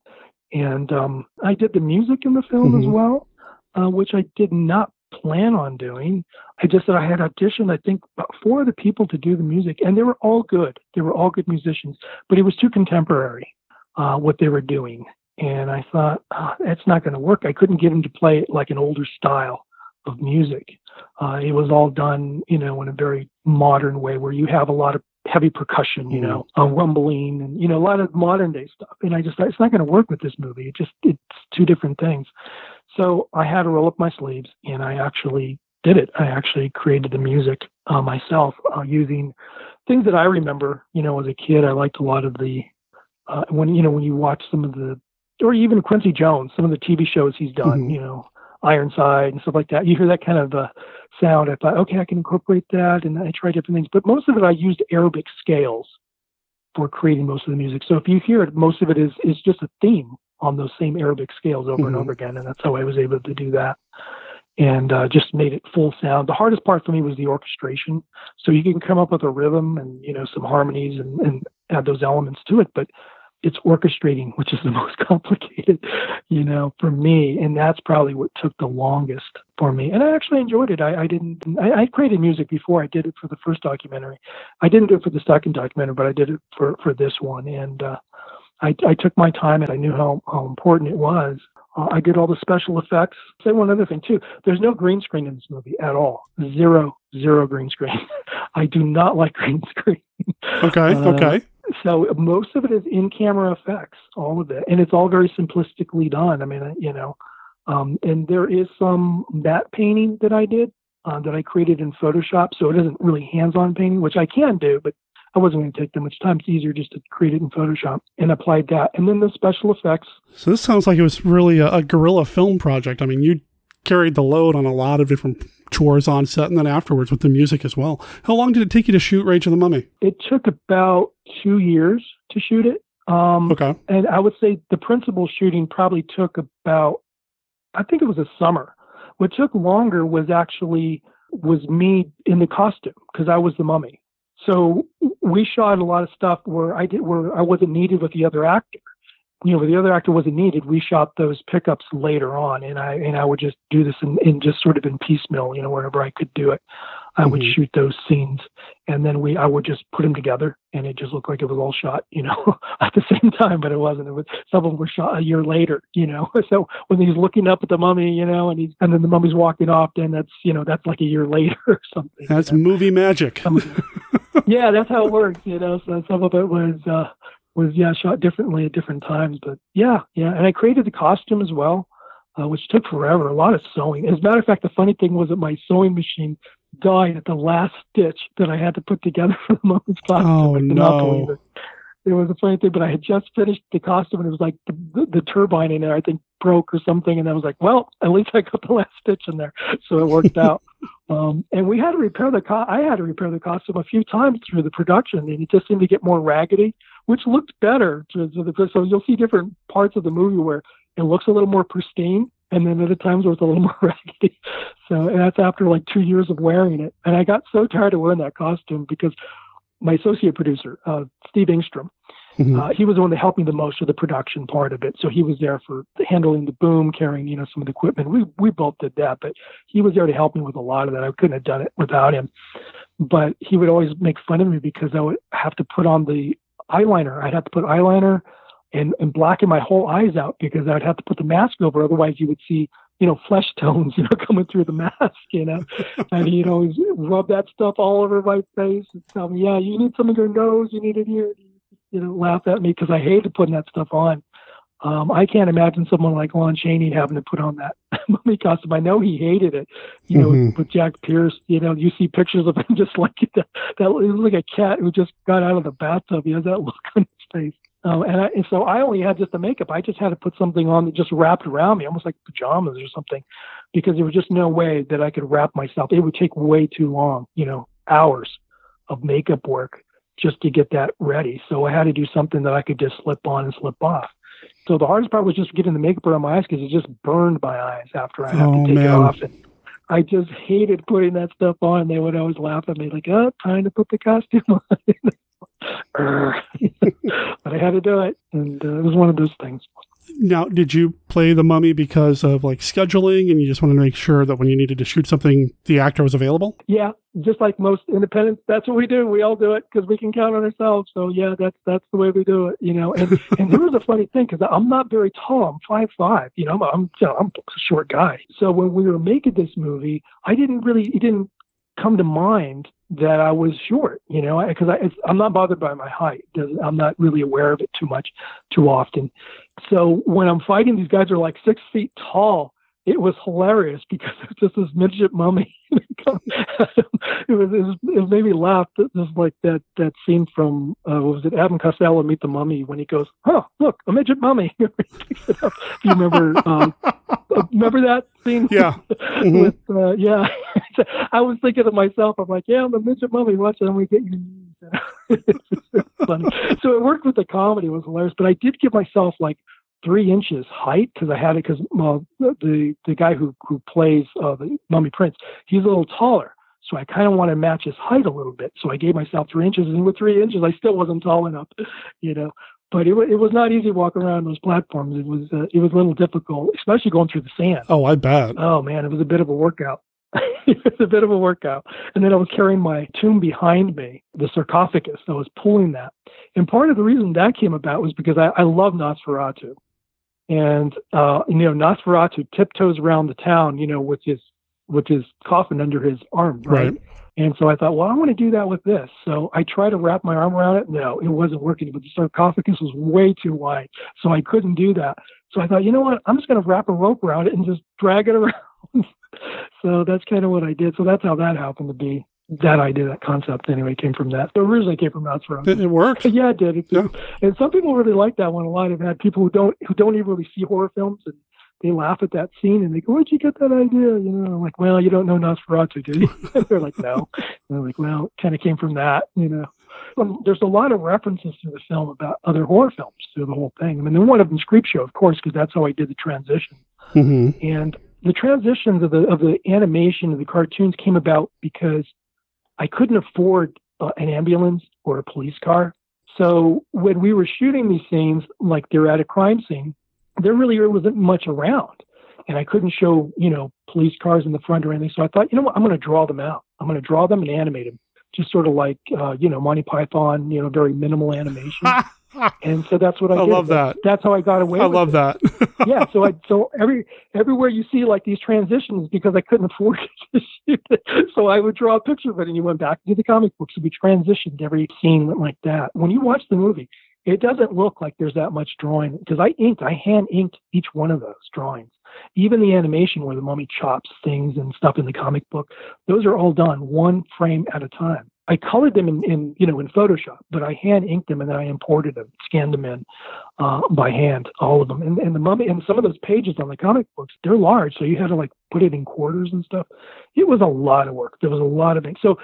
and um, I did the music in the film as Mhm. well, uh, which I did not plan on doing. I just said I had auditioned, I think, about four other people to do the music, and they were all good. They were all good musicians, but it was too contemporary uh, what they were doing. And I thought, oh, it's not going to work. I couldn't get them to play it like an older style of music. Uh, it was all done, you know, in a very modern way where you have a lot of heavy percussion, you know, uh, rumbling and, you know, a lot of modern day stuff. And I just thought, it's not going to work with this movie. It just, it's two different things. So I had to roll up my sleeves and I actually did it. I actually created the music uh, myself uh, using things that I remember, you know, as a kid. I liked a lot of the, uh, when, you know, when you watch some of the, or even Quincy Jones, some of the TV shows he's done, Mhm. you know, Ironside and stuff like that. You hear that kind of uh, sound. I thought, okay, I can incorporate that. And I tried different things. But most of it, I used Arabic scales for creating most of the music. So if you hear it, most of it is is just a theme on those same Arabic scales over and Mhm. over again, and that's how I was able to do that. And uh, just made it full sound. The hardest part for me was the orchestration. So you can come up with a rhythm and you know some harmonies and, and add those elements to it, but it's orchestrating, which is the most complicated, you know, for me. And that's probably what took the longest for me. And I actually enjoyed it. I, I didn't, I, I created music before I did it for the first documentary. I didn't do it for the second documentary, but I did it for, for this one. And, uh, I, I took my time and I knew how, how important it was. Uh, I did all the special effects. Say one other thing too. There's no green screen in this movie at all. Zero, zero green screen. I do not like green screen. Okay, Uh, okay. So most of it is in camera effects, all of it, and it's all very simplistically done. I mean, you know, um, and there is some matte painting that I did uh, that I created in Photoshop, so it isn't really hands-on painting, which I can do, but I wasn't going to take that much time. It's easier just to create it in Photoshop and applied that, and then the special effects. So this sounds like it was really a, a guerrilla film project. I mean, you carried the load on a lot of different chores on set and then afterwards with the music as well. How long did it take you to shoot Rage of the Mummy? It took about two years to shoot it. Um, Okay. And I would say the principal shooting probably took about, I think it was a summer. What took longer was actually was me in the costume because I was the mummy. So we shot a lot of stuff where I did where I wasn't needed with the other actor. You know, the other actor wasn't needed, we shot those pickups later on, and I and I would just do this in, in just sort of in piecemeal. You know, wherever I could do it, I would Mhm. shoot those scenes, and then we I would just put them together, and it just looked like it was all shot, you know, at the same time, but it wasn't. It was some of them were shot a year later, you know. So when he's looking up at the mummy, you know, and he's and then the mummy's walking off, then that's you know that's like a year later or something. That's movie magic. yeah, that's how it works, you know. So some of it was uh was yeah shot differently at different times, but yeah, yeah. And I created the costume as well, uh, which took forever. A lot of sewing. As a matter of fact, the funny thing was that my sewing machine died at the last stitch that I had to put together for the mummy's costume. Oh, I could not no. it. It was a funny thing, but I had just finished the costume, and it was like the, the, the turbine in there, I think, broke or something, and I was like, well, at least I got the last stitch in there, so it worked out. Um, and we had to repair the co- I had to repair the costume a few times through the production, and it just seemed to get more raggedy, which looked better. To, to the, so you'll see different parts of the movie where it looks a little more pristine, and then other times where it's a little more raggedy. So and that's after like two years of wearing it, and I got so tired of wearing that costume because my associate producer, uh, Steve Ingstrom, uh, he was the one that helped me the most with the production part of it. So he was there for handling the boom, carrying you know some of the equipment. We we both did that, but he was there to help me with a lot of that. I couldn't have done it without him. But he would always make fun of me because I would have to put on the eyeliner. I'd have to put eyeliner and and blacken my whole eyes out because I'd have to put the mask over. Otherwise, you would see you know flesh tones you know coming through the mask. You know, and he'd always rub that stuff all over my face and tell me, "Yeah, you need some of your nose. You need it here." you know, laugh at me because I hated putting that stuff on. Um, I can't imagine someone like Lon Chaney having to put on that mummy costume. I know he hated it. You know, Mhm. with Jack Pierce, you know, you see pictures of him just like that. That it was like a cat who just got out of the bathtub. He has that look on his face. Um, and, I, and so I only had just the makeup. I just had to put something on that just wrapped around me, almost like pajamas or something, because there was just no way that I could wrap myself. It would take way too long, you know, hours of makeup work just to get that ready. So I had to do something that I could just slip on and slip off. So the hardest part was just getting the makeup around my eyes because it just burned my eyes after I had Oh, to take it off. And I just hated putting that stuff on. They would always laugh at me like, "Oh, time to put the costume on." But I had to do it, and uh, it was one of those things. Now, did you play the mummy because of like scheduling and you just wanted to make sure that when you needed to shoot something, the actor was available? Yeah, just like most independents, that's what we do. We all do it because we can count on ourselves. So yeah, that's that's the way we do it, you know. And and there was a funny thing because I'm not very tall. I'm five five. You know, I'm I'm, you know, I'm a short guy. So when we were making this movie, I didn't really it didn't come to mind that I was short. You know, because I'm not bothered by my height. I'm not really aware of it too much, too often. So when I'm fighting, these guys are like six feet tall. It was hilarious because it's just this midget mummy. it was it, it made me laugh. Just like that that scene from uh, was it Abbott and Costello Meet the Mummy when he goes, "Oh, look, a midget mummy." Do you remember? Um, remember that scene? Yeah. Mhm. With, uh, yeah. I was thinking to myself, I'm like, yeah, I'm a midget mummy. Watch it, and we get your knees. funny. So it worked with the comedy. It was hilarious. But I did give myself like three inches height because I had it because uh, the the guy who who plays uh, the Mummy Prince, he's a little taller. So I kind of want to match his height a little bit. So I gave myself three inches, and with three inches, I still wasn't tall enough, you know. But it, it was not easy walking around those platforms. It was uh, it was a little difficult, especially going through the sand. Oh, I bet. Oh man, it was a bit of a workout. it was a bit of a workout. And then I was carrying my tomb behind me, the sarcophagus. I was pulling that. And part of the reason that came about was because I, I love Nosferatu. And uh, you know, Nosferatu tiptoes around the town, you know, with his with is coffin under his arm, right? Right. And so I thought, well, I want to do that with this. So I tried to wrap my arm around it. No, it wasn't working. But the sarcophagus was way too wide, so I couldn't do that. So I thought, you know what? I'm just going to wrap a rope around it and just drag it around. so that's kind of what I did. So that's how that happened to be. That idea, that concept, anyway, came from that. So originally came from Nosferatu. It, it worked. Yeah, it did. It did. And some people really like that one a lot. I've had people who don't who don't even really see horror films and they laugh at that scene and they go, "Where'd you get that idea?" You know, I'm like, "Well, you don't know Nosferatu, do you?" They're like, "No." And they're like, "Well, it kind of came from that." You know, um, there's a lot of references to the film about other horror films through the whole thing. I mean, then one of them's Creepshow, of course, because that's how I did the transition. Mm-hmm. And the transitions of the of the animation of the cartoons came about because I couldn't afford uh, an ambulance or a police car. So when we were shooting these scenes, like they're at a crime scene, there really wasn't much around, and I couldn't show you know police cars in the front or anything. So I thought, you know what, I'm going to draw them out. I'm going to draw them and animate them, just sort of like uh, you know Monty Python, you know, very minimal animation. and so that's what I, I did. love that. That's how I got away. I love it that. yeah, so I so every everywhere you see like these transitions because I couldn't afford to shoot it, so I would draw a picture of it, and you went back to the comic books. So we transitioned every scene went like that. When you watch the movie, it doesn't look like there's that much drawing because I inked, I hand inked each one of those drawings. Even the animation where the mummy chops things and stuff in the comic book, those are all done one frame at a time. I colored them in, in you know in Photoshop, but I hand inked them and then I imported them, scanned them in uh, by hand, all of them. And, and the mummy and some of those pages on the comic books, they're large, so you had to like put it in quarters and stuff. It was a lot of work. There was a lot of ink. So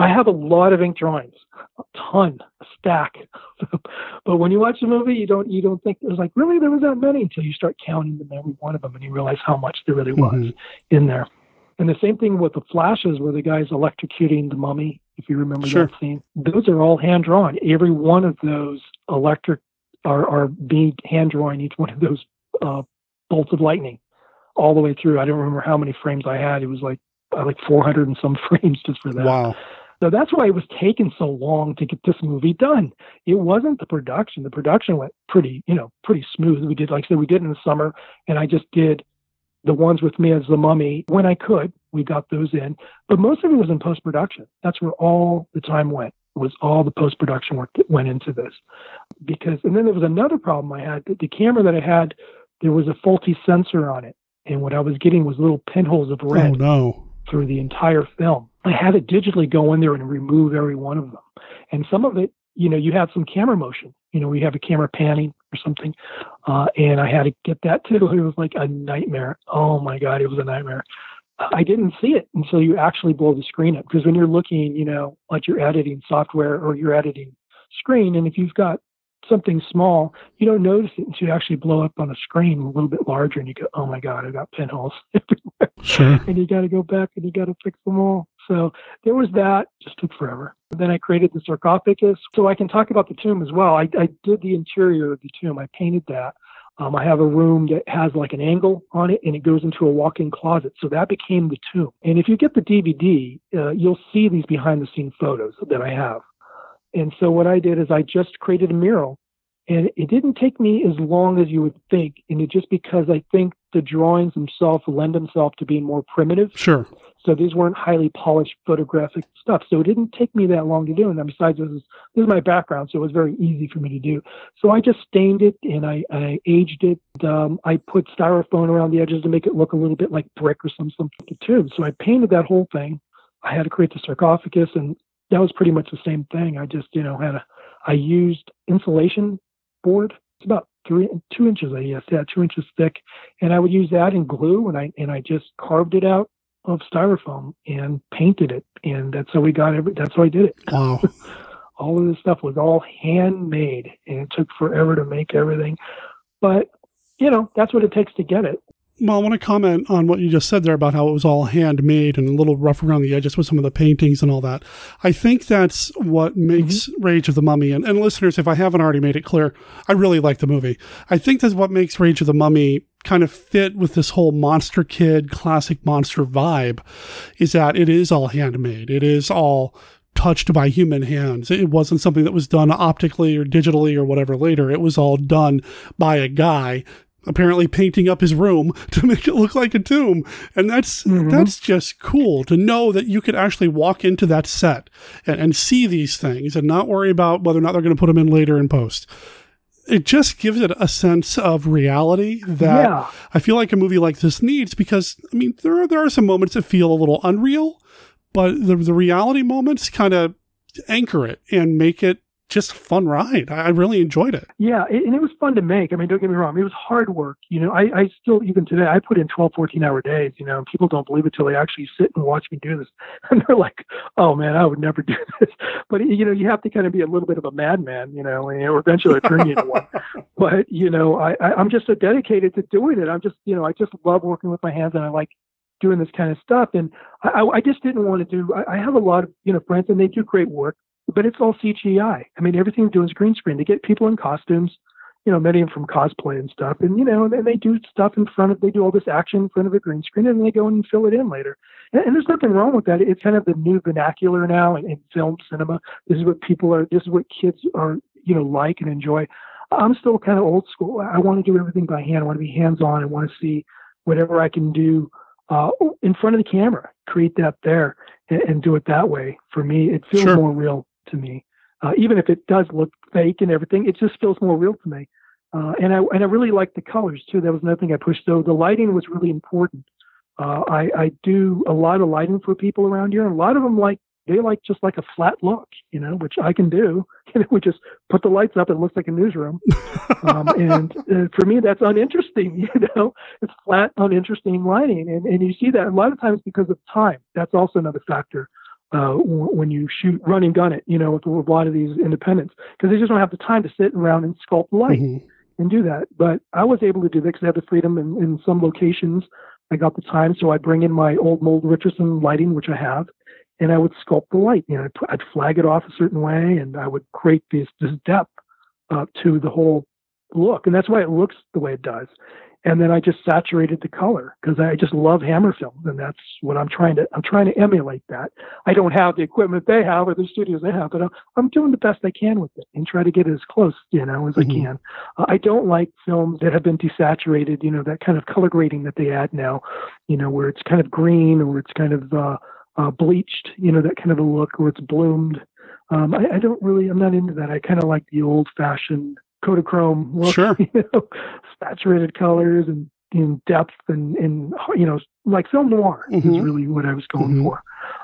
I have a lot of ink drawings, a ton, a stack. but when you watch the movie, you don't you don't think there's like really there was that many until you start counting them every one of them and you realize how much there really was in there. And the same thing with the flashes where the guy's electrocuting the mummy, if you remember Sure. that scene. Those are all hand drawn. Every one of those electric are, are being hand drawing each one of those uh, bolts of lightning all the way through. I don't remember how many frames I had. It was like uh, like 400 and some frames just for that. Wow. So that's why it was taking so long to get this movie done. It wasn't the production. The production went pretty, you know, pretty smooth. We did, like I said, we did in the summer, and I just did the ones with me as the mummy when I could. We got those in, but most of it was in post production. That's where all the time went. It was all the post production work that went into this. Because, and then there was another problem I had. The, the camera that I had, there was a faulty sensor on it, and what I was getting was little pinholes of red Oh no. through the entire film. I had it digitally go in there and remove every one of them. And some of it, you know, you have some camera motion. You know, we have a camera panning or something. Uh, and I had to get that too. It was like a nightmare. Oh my God, it was a nightmare. I didn't see it until you actually blow the screen up. Because when you're looking, you know, at your editing software or your editing screen, and if you've got something small, you don't notice it until you actually blow up on a screen a little bit larger and you go, oh my God, I've got pinholes everywhere. Sure. and you got to go back and you got to fix them all. So there was that. Just took forever. Then I created the sarcophagus. So I can talk about the tomb as well. I, I did the interior of the tomb. I painted that. Um, I have a room that has like an angle on it and it goes into a walk-in closet. So that became the tomb. And if you get the DVD, uh, you'll see these behind the scenes photos that I have. And so what I did is I just created a mural and it didn't take me as long as you would think. And it just because I think the drawings themselves lend themselves to being more primitive. Sure. So these weren't highly polished photographic stuff. So it didn't take me that long to do. And besides, this is this is my background, so it was very easy for me to do. So I just stained it and I, I aged it. Um, I put styrofoam around the edges to make it look a little bit like brick or some something too. So I painted that whole thing. I had to create the sarcophagus, and that was pretty much the same thing. I just you know had a I used insulation board. It's about three two inches, I guess, yeah, two inches thick, and I would use that and glue, and I and I just carved it out of styrofoam and painted it, and that's how we got every. That's how I did it. Wow. All of this stuff was all handmade, and it took forever to make everything. But you know, that's what it takes to get it. Well, I want to comment on what you just said there about how it was all handmade and a little rough around the edges with some of the paintings and all that. I think that's what makes mm-hmm. Rage of the Mummy, and, and listeners, if I haven't already made it clear, I really like the movie. I think that's what makes Rage of the Mummy kind of fit with this whole monster kid, classic monster vibe, is that it is all handmade. It is all touched by human hands. It wasn't something that was done optically or digitally or whatever later. It was all done by a guy apparently painting up his room to make it look like a tomb. And that's mm-hmm. that's just cool to know that you could actually walk into that set and, and see these things and not worry about whether or not they're going to put them in later in post. It just gives it a sense of reality that yeah. I feel like a movie like this needs because I mean there are there are some moments that feel a little unreal, but the the reality moments kind of anchor it and make it just fun ride. I really enjoyed it. Yeah, and it was fun to make. I mean, don't get me wrong. It was hard work. You know, I, I still, even today, I put in 12, 14 hour days, you know, and people don't believe it till they actually sit and watch me do this. And they're like, oh man, I would never do this. But, you know, you have to kind of be a little bit of a madman, you know, and eventually turn you into one. But, you know, I, I, I'm just so dedicated to doing it. I'm just, you know, I just love working with my hands and I like doing this kind of stuff. And I, I just didn't want to do, I, I have a lot of, you know, friends and they do great work but it's all CGI. I mean, everything they're doing is green screen. They get people in costumes, you know, many of them from cosplay and stuff, and you know, and they do stuff in front of, they do all this action in front of a green screen, and then they go and fill it in later. And, and there's nothing wrong with that. It's kind of the new vernacular now in, in film cinema. This is what people are. This is what kids are, you know, like and enjoy. I'm still kind of old school. I want to do everything by hand. I want to be hands on. I want to see whatever I can do uh, in front of the camera, create that there, and, and, do it that way. For me, it feels sure. more real to me. Uh, even if it does look fake and everything, it just feels more real to me. Uh, and I and I really like the colors too. That was another thing I pushed. So the lighting was really important. Uh, I, I do a lot of lighting for people around here, and a lot of them like they like just like a flat look, you know, which I can do. You know, we just put the lights up; it looks like a newsroom. um, and uh, for me, that's uninteresting. You know, it's flat, uninteresting lighting, and and you see that a lot of times because of time. That's also another factor uh, when you shoot run and gun it, you know, with, a lot of these independents, because they just don't have the time to sit around and sculpt light mm-hmm. and do that. But I was able to do that because I had the freedom in, in some locations. I got the time, so I bring in my old Mole-Richardson lighting, which I have, and I would sculpt the light. You know, I'd flag it off a certain way, and I would create this this depth uh, to the whole look, and that's why it looks the way it does and then I just saturated the color because I just love hammer films, and that's what I'm trying to I'm trying to emulate that. I don't have the equipment they have or the studios they have, but I'm, I'm doing the best I can with it and try to get it as close, you know, as mm-hmm. I can. Uh, I don't like films that have been desaturated, you know, that kind of color grading that they add now, you know, where it's kind of green or it's kind of uh, uh, bleached, you know, that kind of a look, or it's bloomed. Um, I, I don't really, I'm not into that. I kind of like the old fashioned Kodachrome look, sure. you know, saturated colors and in depth and, and you know like film noir mm-hmm. is really what I was going mm-hmm. for.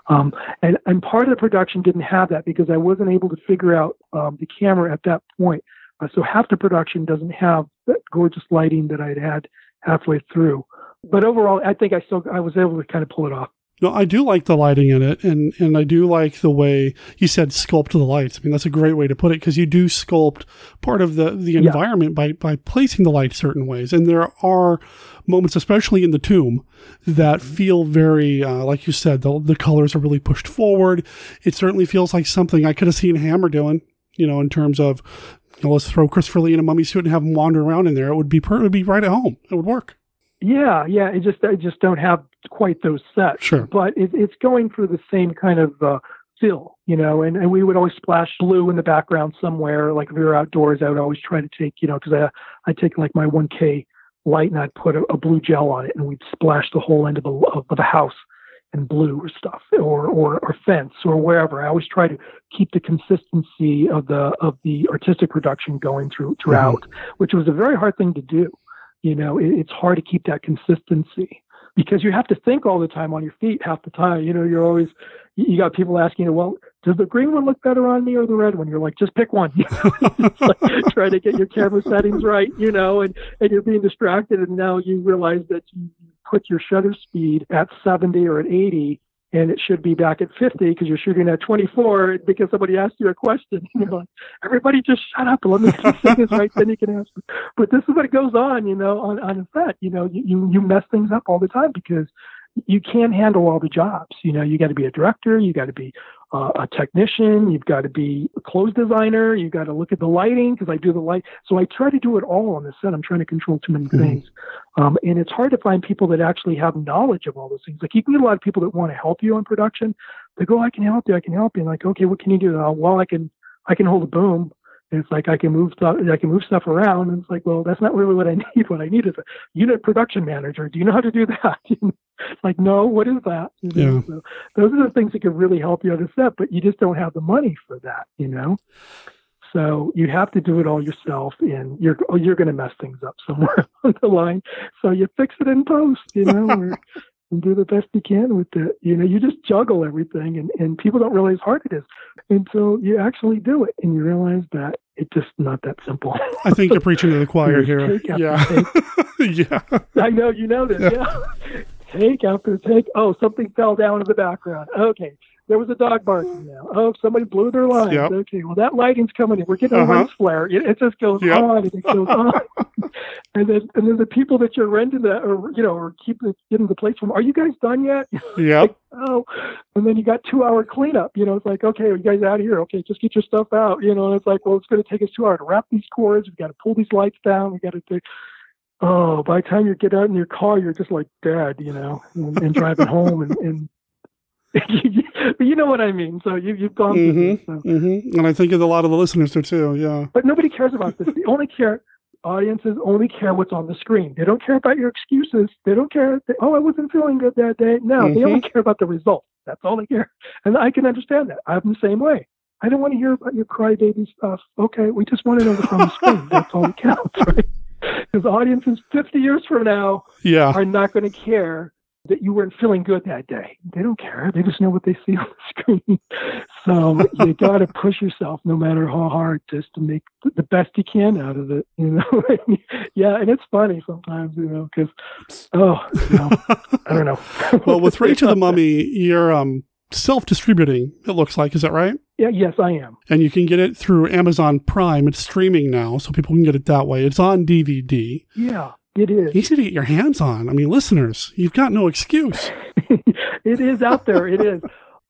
Um, and and part of the production didn't have that because I wasn't able to figure out um, the camera at that point. Uh, so half the production doesn't have that gorgeous lighting that I'd had halfway through. But overall, I think I still I was able to kind of pull it off. No, I do like the lighting in it, and and I do like the way you said sculpt the lights. I mean, that's a great way to put it because you do sculpt part of the the environment yeah. by by placing the light certain ways, and there are moments, especially in the tomb, that feel very, uh, like you said, the the colors are really pushed forward. It certainly feels like something I could have seen Hammer doing, you know, in terms of. You know, let's throw Christopher Lee in a mummy suit and have him wander around in there. It would be per- it would be right at home. It would work. Yeah, yeah. It just I just don't have quite those sets. Sure. But it, it's going for the same kind of uh, feel, you know. And, and we would always splash blue in the background somewhere. Like if we were outdoors, I would always try to take, you know, because I I take like my 1K light and I'd put a, a, blue gel on it, and we'd splash the whole end of the of the house in blue or stuff, or or or fence or wherever. I always try to keep the consistency of the of the artistic production going through throughout, mm-hmm. which was a very hard thing to do you know, it, it's hard to keep that consistency because you have to think all the time on your feet half the time. You know, you're always, you got people asking you, well, does the green one look better on me or the red one? You're like, just pick one. like, try to get your camera settings right, you know, and, and you're being distracted. And now you realize that you put your shutter speed at 70 or at 80 and it should be back at 50 because you're shooting at 24 because somebody asked you a question. You're like, everybody just shut up and let me say this right, then you can ask. But this is what goes on, you know, on, on a set. You know, you, you, you mess things up all the time because you can't handle all the jobs. You know, you got to be a director, you got to be uh, a technician, you've got to be a clothes designer, you got to look at the lighting because I do the light. So I try to do it all on the set. I'm trying to control too many Mm-hmm. things, um, and it's hard to find people that actually have knowledge of all those things. Like you can get a lot of people that want to help you on production. They go, "I can help you, I can help you." And like, okay, what can you do? Uh, well, I can, I can hold a boom. And it's like I can move stuff, I can move stuff around, and it's like, well, that's not really what I need. What I need is a unit production manager. Do you know how to do that? it's like, no, what is that? You know, Yeah. So those are the things that could really help you set, but you just don't have the money for that, you know. So you have to do it all yourself, and you're oh, you're going to mess things up somewhere on the line. So you fix it in post, you know, or, and do the best you can with it. You know, you just juggle everything, and and people don't realize how hard it is until you actually do it, and you realize that it's just not that simple. I think you're preaching to the choir here. Yeah. yeah. I know you know this. Yeah. Take after take. Oh, something fell down in the background. Okay. There was a dog barking now. Oh, somebody blew their lines. Yep. Okay. Well, that lighting's coming in. We're getting Uh-huh. a lens flare. It, it just goes Yep. on and it goes on. and then and then the people that you're renting that or you know or keeping getting the place from. Are you guys done yet? Yep. oh, and then you got two hour cleanup. You know, it's like okay, are you guys out of here. Okay, just get your stuff out. You know, and it's like well, it's going to take us two hours to wrap these cords. We've got to pull these lights down. We got to do. Oh, by the time you get out in your car, you're just like dead, you know, and, and driving home, and, and but you know what I mean. So you you've gone through this. So. hmm And I think a lot of the listeners do too. Yeah. But nobody cares about this. They only care. Audiences only care what's on the screen. They don't care about your excuses. They don't care. Oh, I wasn't feeling good that day. No, they only mm-hmm. care about the result. That's all they care. And I can understand that. I'm the same way. I don't want to hear about your crybaby stuff. Okay, we just want to know what's on the screen. That's all that counts, right? Because audiences 50 years from now Yeah. are not going to care that you weren't feeling good that day. They don't care. They just know what they see on the screen. So you got to push yourself, no matter how hard, just to make the best you can out of it. You know, yeah, and it's funny sometimes, you know, because oh, you know, I don't know. well, with Rage of the Mummy, you're um, self-distributing. It looks like, is that right? Yeah, yes, I am. And you can get it through Amazon Prime. It's streaming now, so people can get it that way. It's on DVD. Yeah, it is. Easy to get your hands on. I mean, listeners, you've got no excuse. it is out there. It is.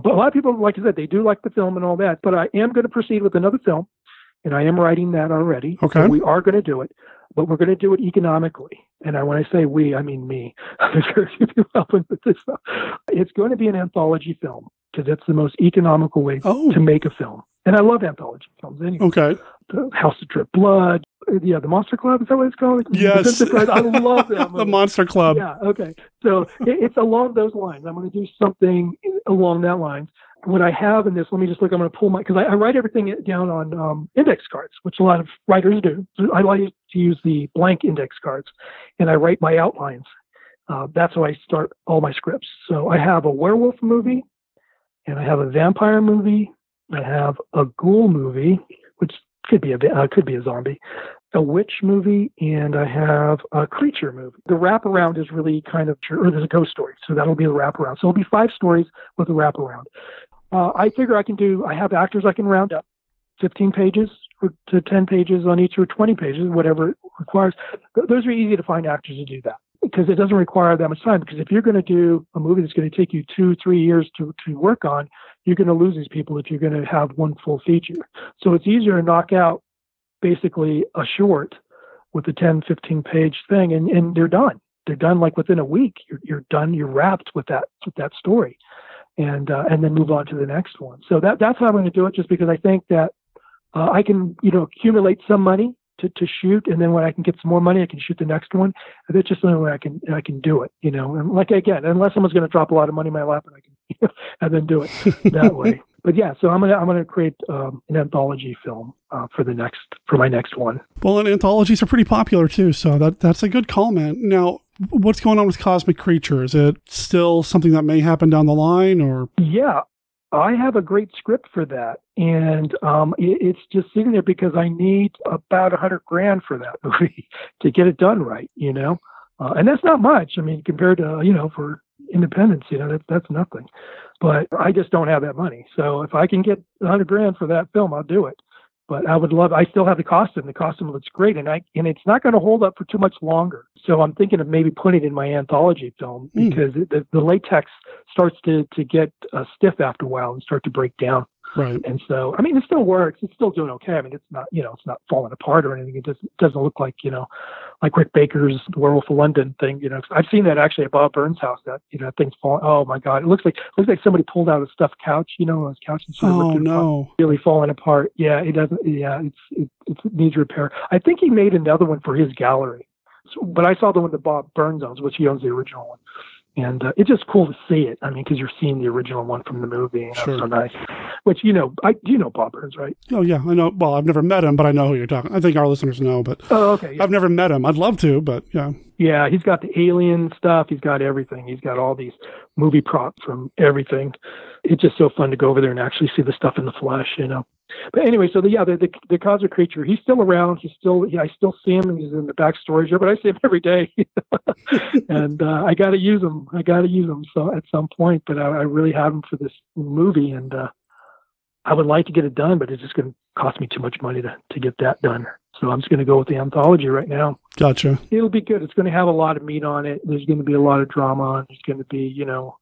But a lot of people, like I said, they do like the film and all that. But I am going to proceed with another film, and I am writing that already. Okay. So we are going to do it, but we're going to do it economically. And I, when I say we, I mean me. There's very few people helping with this stuff. It's going to be an anthology film because that's the most economical way oh. to make a film. And I love anthology films anyway. Okay. The House of Drip Blood. Yeah, the Monster Club. Is that what it's called? Yes. I love that the. Monster Club. Yeah, okay. So it, it's along those lines. I'm going to do something along that lines. What I have in this, let me just look. I'm going to pull my because I, I write everything down on um, index cards, which a lot of writers do. So I like to use the blank index cards, and I write my outlines. Uh, that's how I start all my scripts. So I have a werewolf movie, and I have a vampire movie. I have a ghoul movie, which could be a uh, could be a zombie, a witch movie, and I have a creature movie. The wraparound is really kind of, or there's a ghost story, so that'll be the wraparound. So it'll be five stories with a wraparound. Uh, I figure I can do. I have actors I can round up, 15 pages to 10 pages on each, or 20 pages, whatever it requires. Those are easy to find actors to do that because it doesn't require that much time. Because if you're going to do a movie that's going to take you two, three years to, to work on, you're going to lose these people if you're going to have one full feature. So it's easier to knock out basically a short with a 10, 15 page thing, and, and they're done. They're done like within a week. You're, you're done. You're wrapped with that with that story, and uh, and then move on to the next one. So that that's how I'm going to do it. Just because I think that uh, I can you know accumulate some money to, to shoot, and then when I can get some more money, I can shoot the next one. That's just the only way I can I can do it. You know, and like again, unless someone's going to drop a lot of money in my lap, and I can and then do it that way. But yeah, so I'm gonna I'm gonna create um, an anthology film uh, for the next for my next one. Well, and anthologies are pretty popular too, so that that's a good comment. Now, what's going on with Cosmic Creature? Is it still something that may happen down the line, or Yeah, I have a great script for that, and um, it, it's just sitting there because I need about a hundred grand for that movie to get it done right. You know, uh, and that's not much. I mean, compared to you know for independence, you know, that's that's nothing. but I just don't have that money. So if I can get a hundred grand for that film, I'll do it. But I would love. I still have the costume. The costume looks great, and I and it's not going to hold up for too much longer. So I'm thinking of maybe putting it in my anthology film Hmm. because it, the, the latex starts to to get uh, stiff after a while and start to break down. Right. And so, I mean, it still works. It's still doing okay. I mean, it's not, you know, it's not falling apart or anything. It doesn't doesn't look like, you know, like Rick Baker's Werewolf of London thing. You know, I've seen that actually at Bob Burns' house. That you know, thing's falling. Oh my God, it looks like it looks like somebody pulled out a stuffed couch. You know, his couch and Oh, no. really falling apart. Yeah, it doesn't. Yeah, it's it, it needs repair. I think he made another one for his gallery, so, but I saw the one that Bob Burns owns, which he owns the original one. And uh, it's just cool to see it. I mean, because you're seeing the original one from the movie, and Sure. that's so nice. Which you know, I you know Bob Burns, right? Oh yeah, I know. Well, I've never met him, but I know who you're talking. I think our listeners know, but Oh, okay. I've never met him. I'd love to, but yeah. Yeah, he's got the alien stuff. He's got everything. He's got all these movie props from everything. It's just so fun to go over there and actually see the stuff in the flesh, you know. But anyway, so the yeah, the the, the cosmic creature, he's still around. He's still, yeah, I still see him. He's in the back storage but I see him every day, and uh, I got to use him. I got to use him so at some point. But I, I really have him for this movie, and uh, I would like to get it done, but it's just going to cost me too much money to to get that done. So I'm just going to go with the anthology right now Gotcha. it'll be good. It's going to have a lot of meat on it. There's going to be a lot of drama. and There's going to be, you know,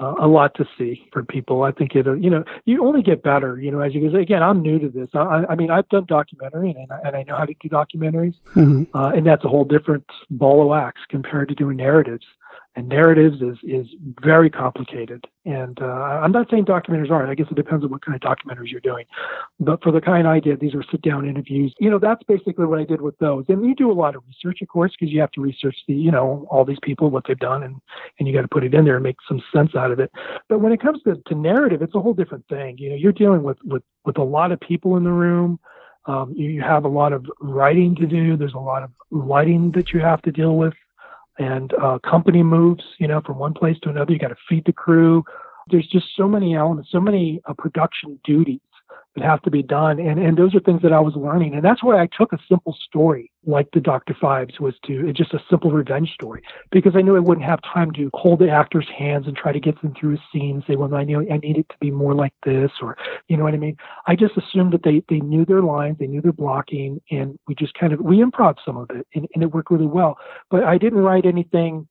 uh, a lot to see for people. I think it'll, you know, you only get better, you know, as you go. Again, I'm new to this. I, I mean, I've done documentary and I, and I know how to do documentaries, Mhm. uh, and that's a whole different ball of wax compared to doing narratives. And narratives is is very complicated. And uh, I'm not saying documentaries aren't. I guess it depends on what kind of documentaries you're doing. But for the kind I did, these are sit down interviews. You know, that's basically what I did with those. And you do a lot of research, of course, because you have to research the, you know, all these people, what they've done, and and you got to put it in there and make some sense out of it. But when it comes to, to narrative, it's a whole different thing. You know, you're dealing with with with a lot of people in the room. Um, you, you have a lot of writing to do. There's a lot of lighting that you have to deal with, and uh, company moves. You know, from one place to another. You got to feed the crew. There's just so many elements, so many uh, production duties that have to be done, and and those are things that I was learning, and that's why I took a simple story like the Doctor Phibes was to just a simple revenge story because I knew I wouldn't have time to hold the actor's hands and try to get them through a scene, say, well, I knew I need it to be more like this, or you know what I mean. I just assumed that they they knew their lines, they knew their blocking, and we just kind of we improv some of it, and, and it worked really well. But I didn't write anything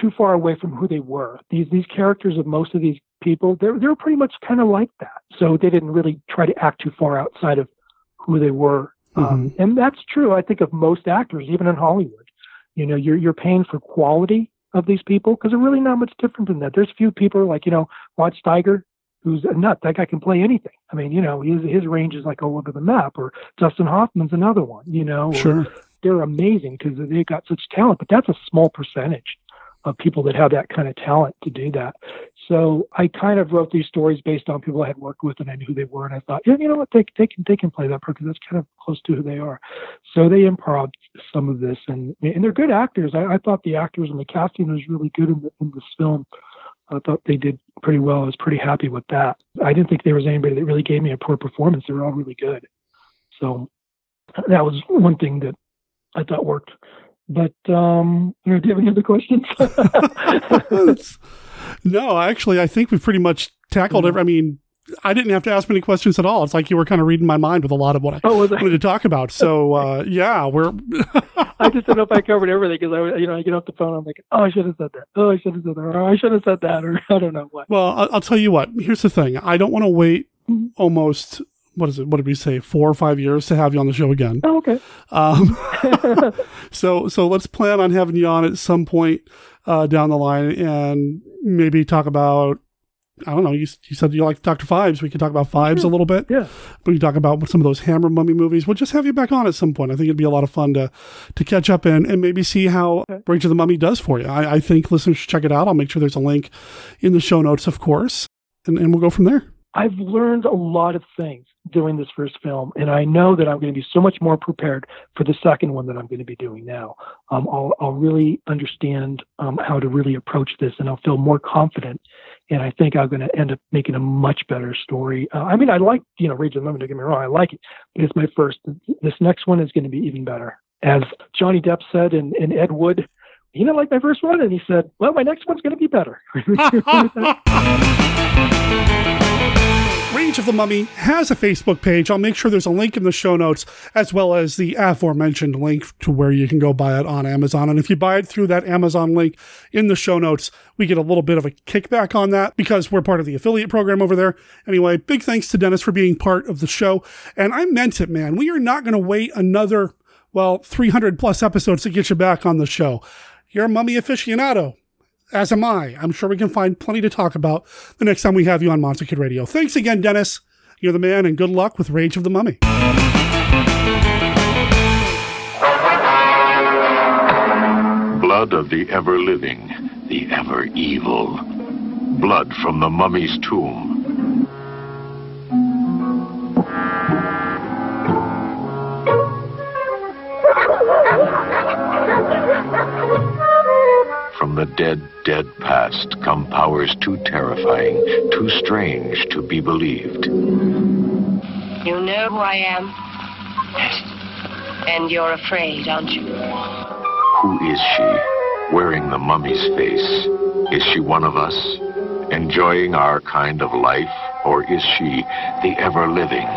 too far away from who they were. These these characters of most of these people, they're they're pretty much kind of like that. So they didn't really try to act too far outside of who they were. Um, and that's true, I think, of most actors, even in Hollywood. You know, you're you're paying for quality of these people because they're really not much different than that. There's a few people like you know Rod Steiger, who's a nut. That guy can play anything. I mean, you know, his his range is like all over the map. Or Dustin Hoffman's another one. You know, or Sure. they're amazing because they've got such talent, but that's a small percentage of people that have that kind of talent to do that. So I kind of wrote these stories based on people I had worked with and I knew who they were, and I thought, yeah, you know what, they they can they can play that part because that's kind of close to who they are. So they improv some of this, and and they're good actors. I, I thought the actors and the casting was really good in, the, in this film. I thought they did pretty well. I was pretty happy with that. I didn't think there was anybody that really gave me a poor performance. They were all really good. So that was one thing that I thought worked. But um, do you have any other questions? no, actually, I think we've pretty much tackled Mm-hmm. it. I mean, I didn't have to ask many questions at all. It's like you were kind of reading my mind with a lot of what I Oh, was I? wanted to talk about. So, uh, yeah, we're I just don't know if I covered everything because I, you know, I get off the phone, I'm like, oh, I should have said that. Oh, I should have said that. Or I should have said that. Or I don't know what. Well, I'll, I'll tell you what. Here's the thing. I don't want to wait almost what is it? What did we say? Four or five years to have you on the show again. Oh, okay. Um, so so let's plan on having you on at some point uh, down the line and maybe talk about. I don't know. You, you said you like Doctor Phibes. We can talk about Phibes a little bit. Yeah. We can talk about some of those Hammer mummy movies. We'll just have you back on at some point. I think it'd be a lot of fun to to catch up and, and maybe see how Rage of the Mummy does for you. I, I think listeners should check it out. I'll make sure there's a link in the show notes, of course, and, and we'll go from there. I've learned a lot of things doing this first film, and I know that I'm going to be so much more prepared for the second one that I'm going to be doing now. Um, I'll, I'll really understand um, how to really approach this, and I'll feel more confident. And I think I'm going to end up making a much better story. Uh, I mean, I like you know Rage of the Mummy. Don't get me wrong, I like it, but it's my first. This next one is going to be even better. As Johnny Depp said in, in Ed Wood, you know, like my first one, and he said, "Well, my next one's going to be better." Rage of the Mummy has a Facebook page. I'll make sure there's a link in the show notes, as well as the aforementioned link to where you can go buy it on Amazon. And if you buy it through that Amazon link in the show notes, we get a little bit of a kickback on that because we're part of the affiliate program over there. Anyway, big thanks to Dennis for being part of the show. And I meant it, man. We are not going to wait another, well, 300 plus episodes to get you back on the show. You're a mummy aficionado as am I. I'm sure we can find plenty to talk about the next time we have you on Monster Kid Radio. Thanks again, Dennis. You're the man, and good luck with Rage of the Mummy. Blood of the ever living, the ever evil. Blood from the mummy's tomb. From the dead, dead past come powers too terrifying, too strange to be believed. You know who I am? Yes. And you're afraid, aren't you? Who is she? Wearing the mummy's face. Is she one of us? Enjoying our kind of life? Or is she the ever living,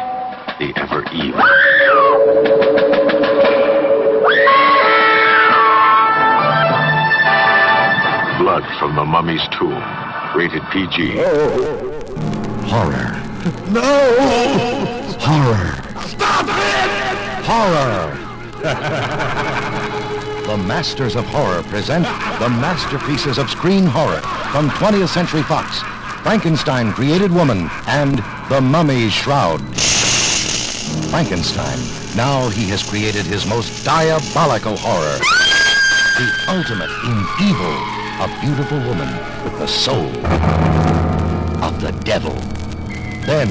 the ever evil? Blood from the mummy's tomb. Rated PG. Horror. No! Horror. Stop it! Horror! the Masters of Horror present the masterpieces of screen horror from 20th Century Fox. Frankenstein Created Woman and The Mummy's Shroud. Frankenstein. Now he has created his most diabolical horror. The ultimate in evil. A beautiful woman with the soul of the devil. Then,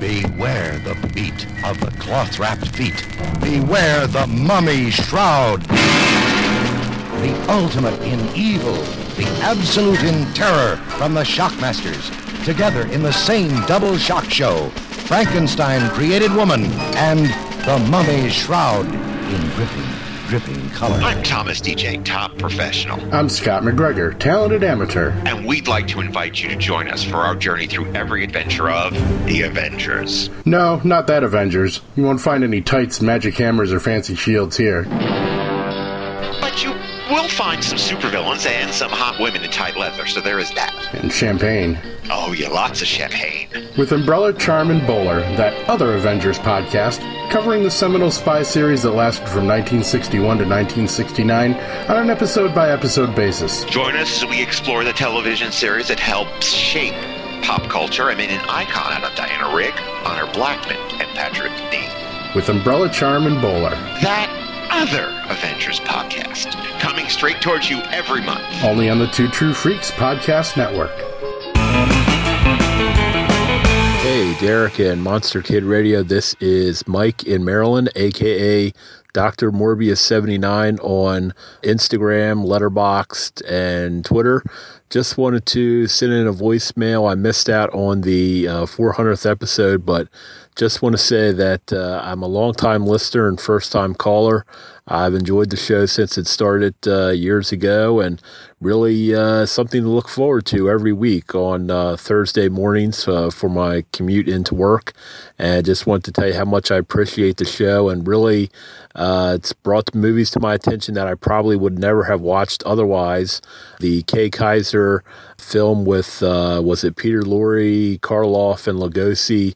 beware the beat of the cloth-wrapped feet. Beware the mummy shroud. The ultimate in evil. The absolute in terror from the Shockmasters. Together in the same double shock show. Frankenstein Created Woman and The mummy Shroud in gripping, dripping color. I'm Thomas DJ, top professional. I'm Scott McGregor, talented amateur. And we'd like to invite you to join us for our journey through every adventure of The Avengers. No, not that Avengers. You won't find any tights, magic hammers, or fancy shields here. But you will find some supervillains and some hot women in tight leather, so there is that. And champagne. Oh, yeah, lots of champagne. With Umbrella, Charm, and Bowler, that other Avengers podcast, covering the seminal spy series that lasted from 1961 to 1969 on an episode by episode basis. Join us as we explore the television series that helps shape pop culture. I mean, an icon out of Diana Rigg, Honor Blackman, and Patrick Dean. With Umbrella, Charm, and Bowler. That other Avengers podcast coming straight towards you every month. Only on the Two True Freaks Podcast Network. Hey, Derek and Monster Kid Radio. This is Mike in Maryland, aka Dr. Morbius79 on Instagram, Letterboxd, and Twitter. Just wanted to send in a voicemail. I missed out on the uh, 400th episode, but just want to say that uh, I'm a longtime listener and first time caller. I've enjoyed the show since it started uh, years ago and really uh, something to look forward to every week on uh, Thursday mornings uh, for my commute into work. And just want to tell you how much I appreciate the show and really uh, it's brought movies to my attention that I probably would never have watched otherwise. The Kay Kyser film with uh, was it Peter Lorre, Karloff, and Lugosi?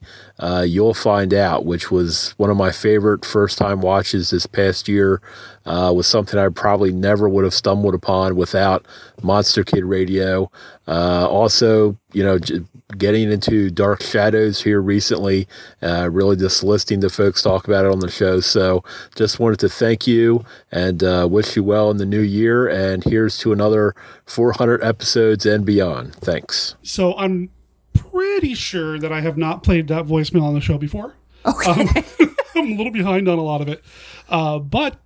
You'll find out, which was one of my favorite first time watches this past year. Uh, was something I probably never would have stumbled upon without Monster Kid Radio. Uh, also, you know, j- getting into Dark Shadows here recently, uh, really just listening to folks talk about it on the show. So just wanted to thank you and uh, wish you well in the new year. And here's to another 400 episodes and beyond. Thanks. So I'm pretty sure that I have not played that voicemail on the show before. Okay. Um, I'm a little behind on a lot of it. Uh, but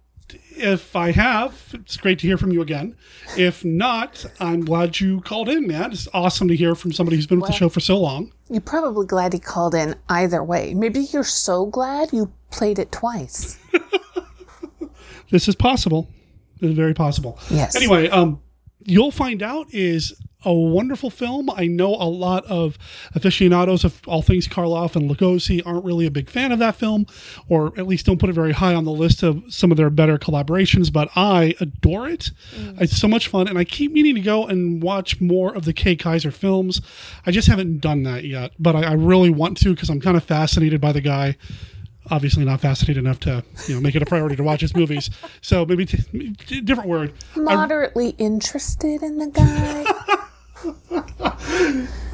if I have, it's great to hear from you again. If not, I'm glad you called in, man. It's awesome to hear from somebody who's been with the show for so long. You're probably glad he called in either way. Maybe you're so glad you played it twice. This is possible. This is very possible. Yes. Anyway, um, you'll find out is a wonderful film. I know a lot of aficionados of all things Karloff and Lugosi aren't really a big fan of that film, or at least don't put it very high on the list of some of their better collaborations, but I adore it. Mm. It's so much fun, and I keep meaning to go and watch more of the Kay Kyser films. I just haven't done that yet, but I, I really want to because I'm kind of fascinated by the guy obviously not fascinated enough to you know make it a priority to watch his movies. So maybe t- t- different word. I- Moderately interested in the guy.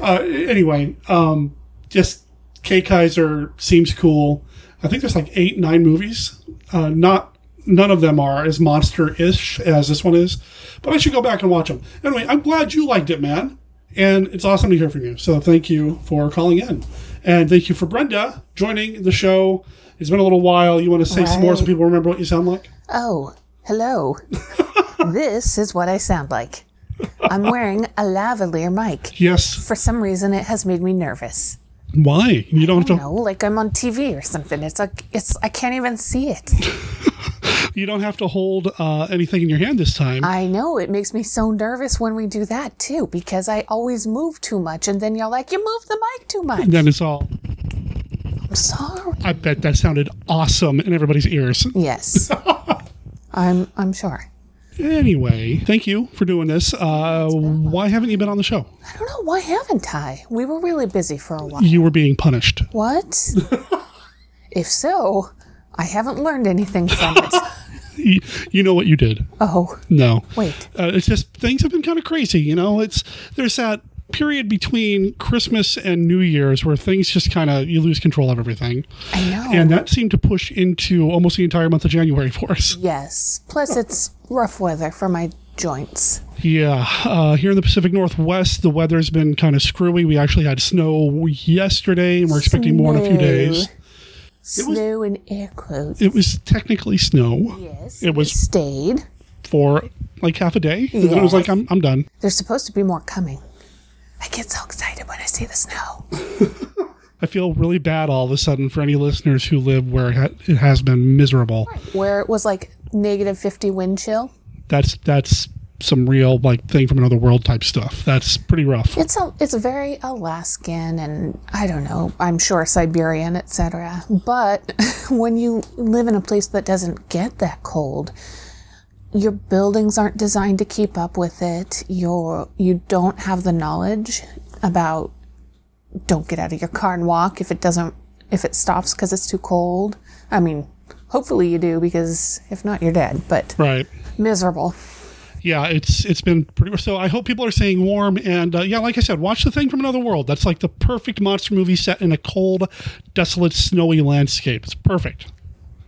uh, anyway, um, just Kay Kyser seems cool. I think there's like eight, nine movies. Uh, not none of them are as monster-ish as this one is, but I should go back and watch them. Anyway, I'm glad you liked it, man, and it's awesome to hear from you. So thank you for calling in, and thank you for Brenda joining the show. It's been a little while. You want to say some more so people remember what you sound like? Oh, hello. this is what I sound like. I'm wearing a lavalier mic. Yes. For some reason, it has made me nervous. Why? You don't have to. No, like I'm on TV or something. It's like it's I can't even see it. You don't have to hold uh, anything in your hand this time. I know it makes me so nervous when we do that too because I always move too much, and then you're like, you move the mic too much. And then it's all. I'm sorry. I bet that sounded awesome in everybody's ears. Yes, I'm I'm sure. Anyway, thank you for doing this. Uh, why haven't you been on the show? I don't know why haven't I? We were really busy for a while. You were being punished. What? if so, I haven't learned anything from it. You, you know what you did. Oh, No. Wait. Uh, it's just things have been kind of crazy. You know, it's there's that period between Christmas and New Year's where things just kind of you lose control of everything. I know. And that seemed to push into almost the entire month of January for us. yes. Plus, it's rough weather for my joints. Yeah, uh, here in the Pacific Northwest, the weather's been kind of screwy. We actually had snow yesterday, and we're expecting more in a few days. Snow in air quotes. It was technically snow. Yes. It was stayed for like half a day. And then it was like, I'm, I'm done. There's supposed to be more coming. I get so excited when I see the snow. I feel really bad all of a sudden for any listeners who live where it, ha- it has been miserable. Where it was like negative 50 wind chill. That's that's some real like thing from another world type stuff. That's pretty rough. It's a, it's very Alaskan and I don't know, I'm sure Siberian, etc. But when you live in a place that doesn't get that cold, your buildings aren't designed to keep up with it. You're you don't have the knowledge about don't get out of your car and walk if it doesn't if it stops because it's too cold. I mean, hopefully you do because if not, you're dead. But Right. miserable. Yeah, it's it's been pretty. So I hope people are staying warm. And uh, yeah, like I said, watch the thing from another world. That's like the perfect monster movie set in a cold, desolate, snowy landscape. It's perfect.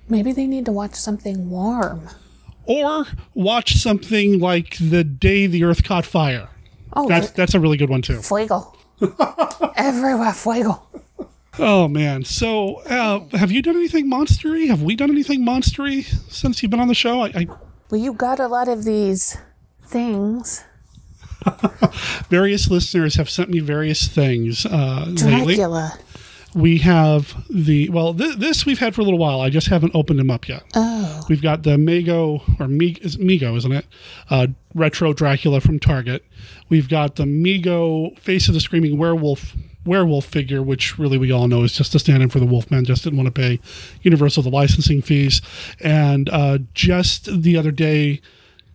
Maybe they need to watch something warm. Or watch something like the day the Earth caught fire. Oh, that's that's a really good one too. Fuego. Everywhere, fuego. Oh man! So, uh, have you done anything monstery? Have we done anything monstery since you've been on the show? I, I Well, you got a lot of these things. various listeners have sent me various things uh, lately. We have the well, th- this we've had for a little while. I just haven't opened them up yet. Oh. We've got the Mago or is Migo, isn't it? Uh, retro Dracula from Target. We've got the Migo Face of the Screaming Werewolf werewolf figure, which really we all know is just a stand-in for the Wolfman. Just didn't want to pay Universal the licensing fees. And uh, just the other day,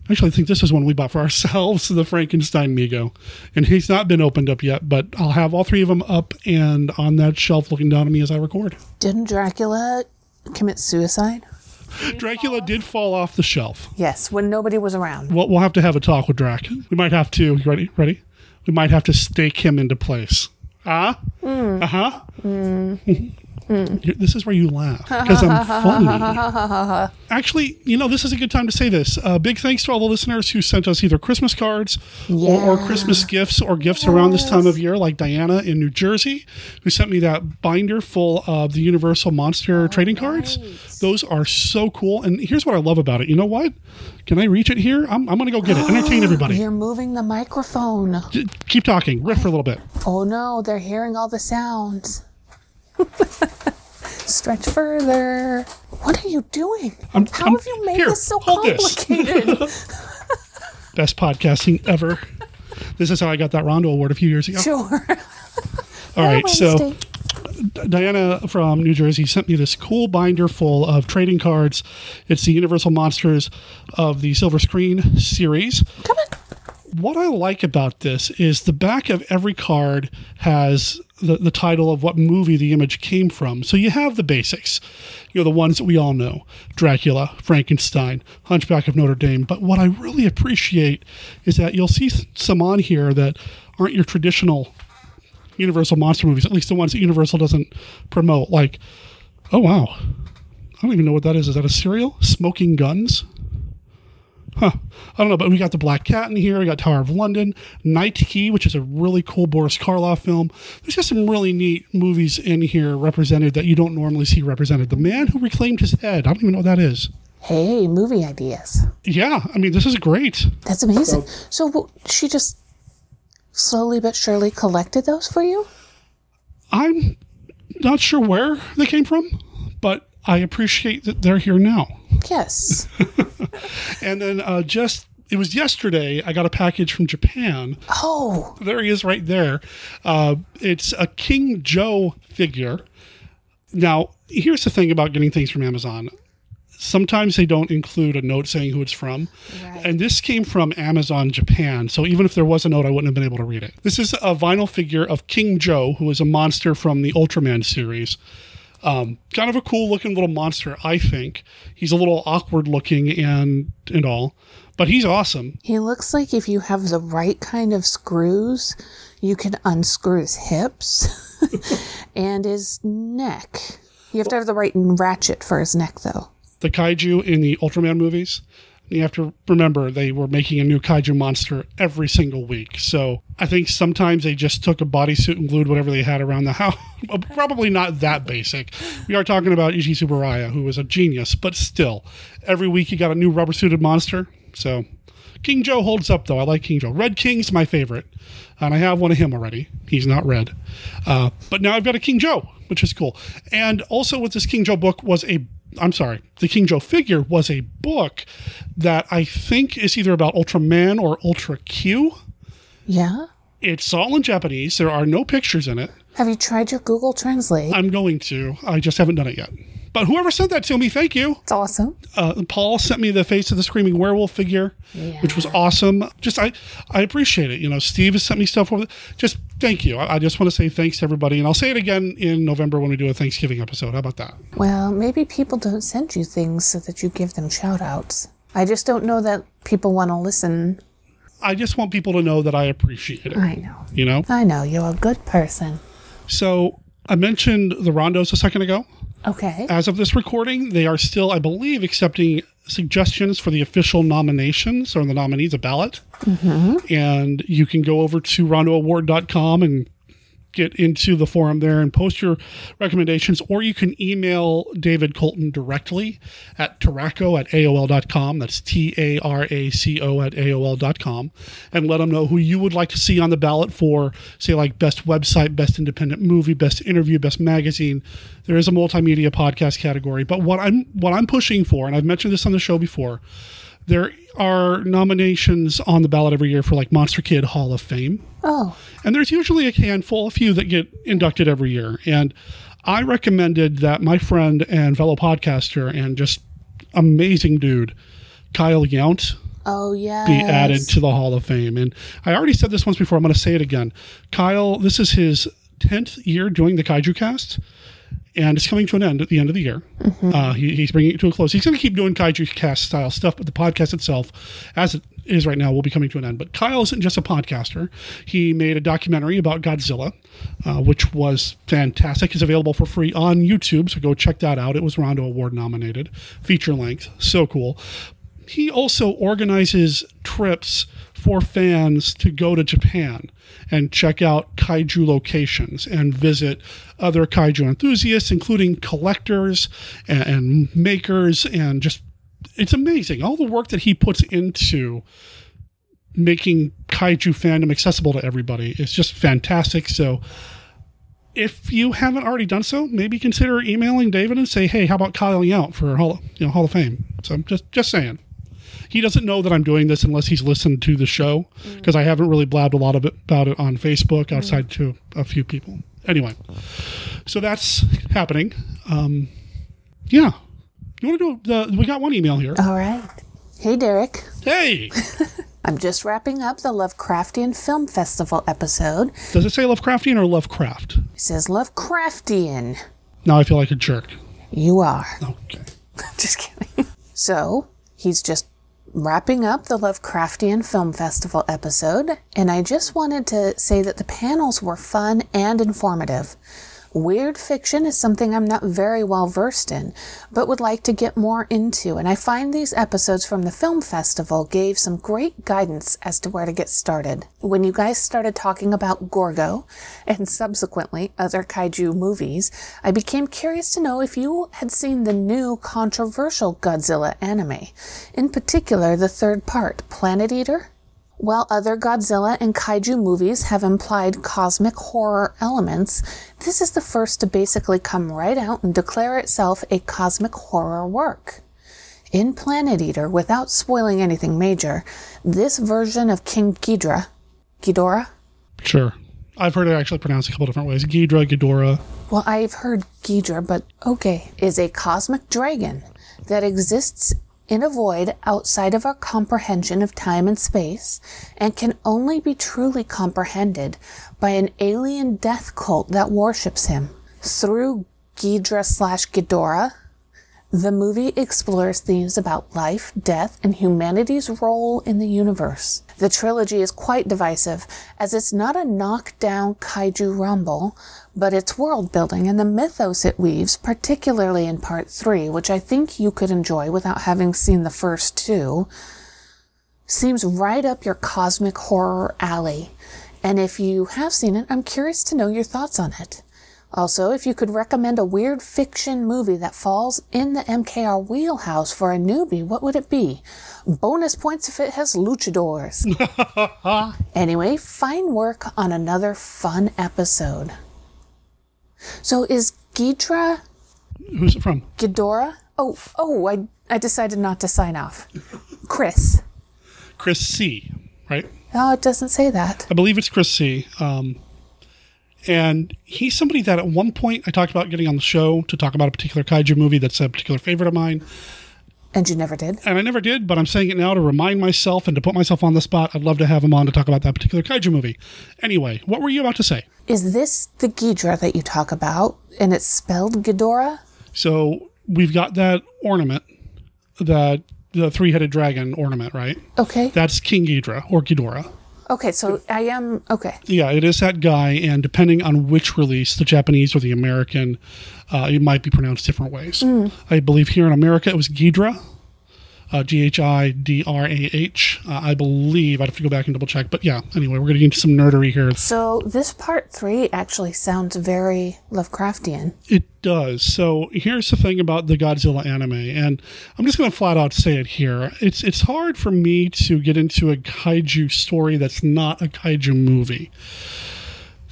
actually, I think this is one we bought for ourselves, the Frankenstein Migo, and he's not been opened up yet. But I'll have all three of them up and on that shelf, looking down at me as I record. Didn't Dracula commit suicide? Dracula did fall off the shelf. Yes, when nobody was around. We'll, we'll have to have a talk with Drac. We might have to. Ready? Ready? We might have to stake him into place. Ah? Mm. Uh huh. Mm. Mm. This is where you laugh because I'm funny. Actually, you know, this is a good time to say this. Uh, big thanks to all the listeners who sent us either Christmas cards or, or Christmas gifts or gifts around this time of year, like Diana in New Jersey, who sent me that binder full of the Universal Monster trading cards. Those are so cool. And here's what I love about it. You know what? Can I reach it here? I'm, I'm going to go get it. Entertain everybody. You're moving the microphone. Keep talking. Riff for a little bit. Oh no, they're hearing all the sounds. Stretch further. What are you doing? I'm, How I'm- have you made here, this so hold this. complicated? Best podcasting ever. This is how I got that Rondo Award a few years ago. Sure. All right, so Diana from New Jersey sent me this cool binder full of trading cards. It's the Universal Monsters of the Silver Screen series. Come on. What I like about this is the back of every card has the, the title of what movie the image came from. So you have the basics, you know, the ones that we all know Dracula, Frankenstein, Hunchback of Notre Dame. But what I really appreciate is that you'll see some on here that aren't your traditional Universal monster movies, at least the ones that Universal doesn't promote. Like, oh wow, I don't even know what that is. Is that a cereal? Smoking Guns? Huh. I don't know, but we got the Black Cat in here. We got Tower of London, Night Key, which is a really cool Boris Karloff film. There's just some really neat movies in here represented that you don't normally see represented. The Man Who Reclaimed His Head. I don't even know what that is. Hey, movie ideas. Yeah, I mean, this is great. That's amazing. So, w she just slowly but surely collected those for you? I'm not sure where they came from, I appreciate that they're here now. Yes. and then uh, just it was yesterday I got a package from Japan. Oh. There he is right there. Uh, it's a King Joe figure. Now, here's the thing about getting things from Amazon. Sometimes they don't include a note saying who it's from. And this came from Amazon Japan. So even if there was a note, I wouldn't have been able to read it. This is a vinyl figure of King Joe, who is a monster from the Ultraman series. Um, kind of a cool looking little monster, I think. He's a little awkward looking and and all, but he's awesome. He looks like if you have the right kind of screws, you can unscrew his hips and his neck. You have to have the right ratchet for his neck, though. The kaiju in the Ultraman movies, you have to remember they were making a new kaiju monster every single week. So I think sometimes they just took a bodysuit and glued whatever they had around the house. Probably not that basic. We are talking about Eiji Tsuburaya, who was a genius, but still, every week you got a new rubber suited monster. So King Joe holds up, though. I like King Joe. Red King's my favorite, and I have one of him already. He's not red. Uh, but now I've got a King Joe, which is cool. And also with this King Joe book was a I'm sorry, the King Joe figure was a book that I think is either about Ultraman or Ultra Q. Yeah. It's all in Japanese. There are no pictures in it. Have you tried your Google Translate? I'm going to. I just haven't done it yet. But whoever sent that to me, thank you. It's awesome. Uh, Paul sent me the face of the screaming werewolf figure, which was awesome. Just I, I appreciate it. You know, Steve has sent me stuff over. Just thank you. I, I just want to say thanks to everybody, and I'll say it again in November when we do a Thanksgiving episode. How about that? Well, maybe people don't send you things so that you give them shout outs. I just don't know that people want to listen. I just want people to know that I appreciate it. I know. You know. I know. You're a good person. So I mentioned the rondos a second ago. Okay. As of this recording, they are still, I believe, accepting suggestions for the official nominations or the nominees, a ballot. Mm-hmm. And you can go over to rondoaward.com and get into the forum there and post your recommendations, or you can email David Colton directly at Taraco at AOL.com. That's T A R A C O at AOL.com. And let them know who you would like to see on the ballot for, say, like best website, best independent movie, best interview, best magazine. There is a multimedia podcast category. But what I'm what I'm pushing for, and I've mentioned this on the show before, there are nominations on the ballot every year for like Monster Kid Hall of Fame. Oh. And there's usually a handful, a few that get inducted every year. And I recommended that my friend and fellow podcaster and just amazing dude, Kyle Yount, Oh, yeah. be added to the Hall of Fame. And I already said this once before. I'm going to say it again. Kyle, this is his 10th year doing the Kaiju Cast. And it's coming to an end at the end of the year. Uh, he, he's bringing it to a close. He's going to keep doing Kaiju Cast style stuff, but the podcast itself, as it is right now, will be coming to an end. But Kyle isn't just a podcaster. He made a documentary about Godzilla, uh, which was fantastic. It's available for free on YouTube, so go check that out. It was Rondo Award nominated, feature length. So cool. He also organizes trips for fans to go to Japan and check out kaiju locations and visit other kaiju enthusiasts, including collectors and, and makers, and just it's amazing all the work that he puts into making kaiju fandom accessible to everybody. It's just fantastic. So if you haven't already done so, maybe consider emailing David and say, "Hey, how about Kyle Yount for Hall, you know, Hall of Fame?" So I'm just just saying. He doesn't know that I'm doing this unless he's listened to the show because I haven't really blabbed a lot of it about it on Facebook outside to a few people. Anyway, so that's happening. Um, yeah, you want to do? The, we got one email here. All right. Hey, Derek. Hey. I'm just wrapping up the Lovecraftian Film Festival episode. Does it say Lovecraftian or Lovecraft? It says Lovecraftian. Now I feel like a jerk. You are. Okay. just kidding. So, he's just wrapping up the Lovecraftian Film Festival episode, and I just wanted to say that the panels were fun and informative. Weird fiction is something I'm not very well versed in, but would like to get more into, and I find these episodes from the film festival gave some great guidance as to where to get started. When you guys started talking about Gorgo, and subsequently other kaiju movies, I became curious to know if you had seen the new controversial Godzilla anime, in particular the third part, Planet Eater? While other Godzilla and kaiju movies have implied cosmic horror elements, this is the first to basically come right out and declare itself a cosmic horror work. In Planet Eater, without spoiling anything major, this version of King Ghidorah, Ghidorah? Sure. I've heard it actually pronounced a couple different ways. Ghidra, Ghidorah. Well, I've heard Ghidra, but okay, is a cosmic dragon that exists in a void outside of our comprehension of time and space and can only be truly comprehended by an alien death cult that worships him. Through Ghidra slash Ghidorah, the movie explores themes about life, death, and humanity's role in the universe. The trilogy is quite divisive, as it's not a knockdown kaiju rumble, but it's world building and the mythos it weaves, particularly in part three, which I think you could enjoy without having seen the first two, seems right up your cosmic horror alley. And if you have seen it, I'm curious to know your thoughts on it. Also, if you could recommend a weird fiction movie that falls in the MKR wheelhouse for a newbie, what would it be? Bonus points if it has luchadors. anyway, fine work on another fun episode. So is Ghidra Who's it from? Ghidorah? Oh, oh, I, I decided not to sign off. Chris. Chris C. Right? Oh, it doesn't say that. I believe it's Chris C. Um, and he's somebody that at one point I talked about getting on the show to talk about a particular kaiju movie that's a particular favorite of mine. And you never did? And I never did, but I'm saying it now to remind myself and to put myself on the spot. I'd love to have him on to talk about that particular kaiju movie. Anyway, what were you about to say? Is this the Ghidra that you talk about? And it's spelled Ghidorah? So we've got that ornament, that the three headed dragon ornament, right? Okay. That's King Ghidra or Ghidorah. Okay, so I am okay. Yeah, it is that guy, and depending on which release, the Japanese or the American, uh, it might be pronounced different ways. Mm. I believe here in America it was Ghidra, G H I D R A H. Uh, I believe I'd have to go back and double check, but yeah. Anyway, we're getting into some nerdery here. So this part three actually sounds very Lovecraftian. It does. So here's the thing about the Godzilla anime, and I'm just going to flat out say it here. It's it's hard for me to get into a kaiju story that's not a kaiju movie.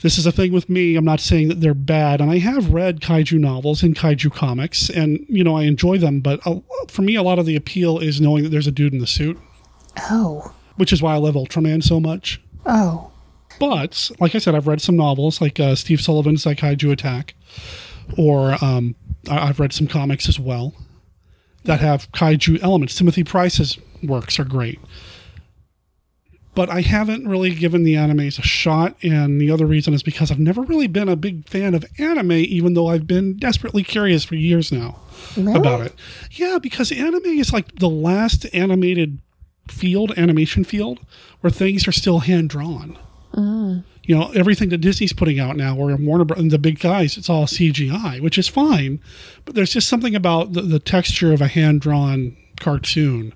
This is a thing with me. I'm not saying that they're bad, and I have read kaiju novels and kaiju comics, and you know I enjoy them. But uh, for me, a lot of the appeal is knowing that there's a dude in the suit, Oh. which is why I love Ultraman so much. Oh. But like I said, I've read some novels like uh, Steve Sullivan's like Kaiju Attack, or um, I- I've read some comics as well that have kaiju elements. Timothy Price's works are great. But I haven't really given the animes a shot, and the other reason is because I've never really been a big fan of anime, even though I've been desperately curious for years now about it. Yeah, because anime is like the last animated field, animation field, where things are still hand drawn Mm. you know everything that Disney's putting out now, or Warner Bros. the big guys, it's all CGI, which is fine. But there's just something about the, the texture of a hand drawn cartoon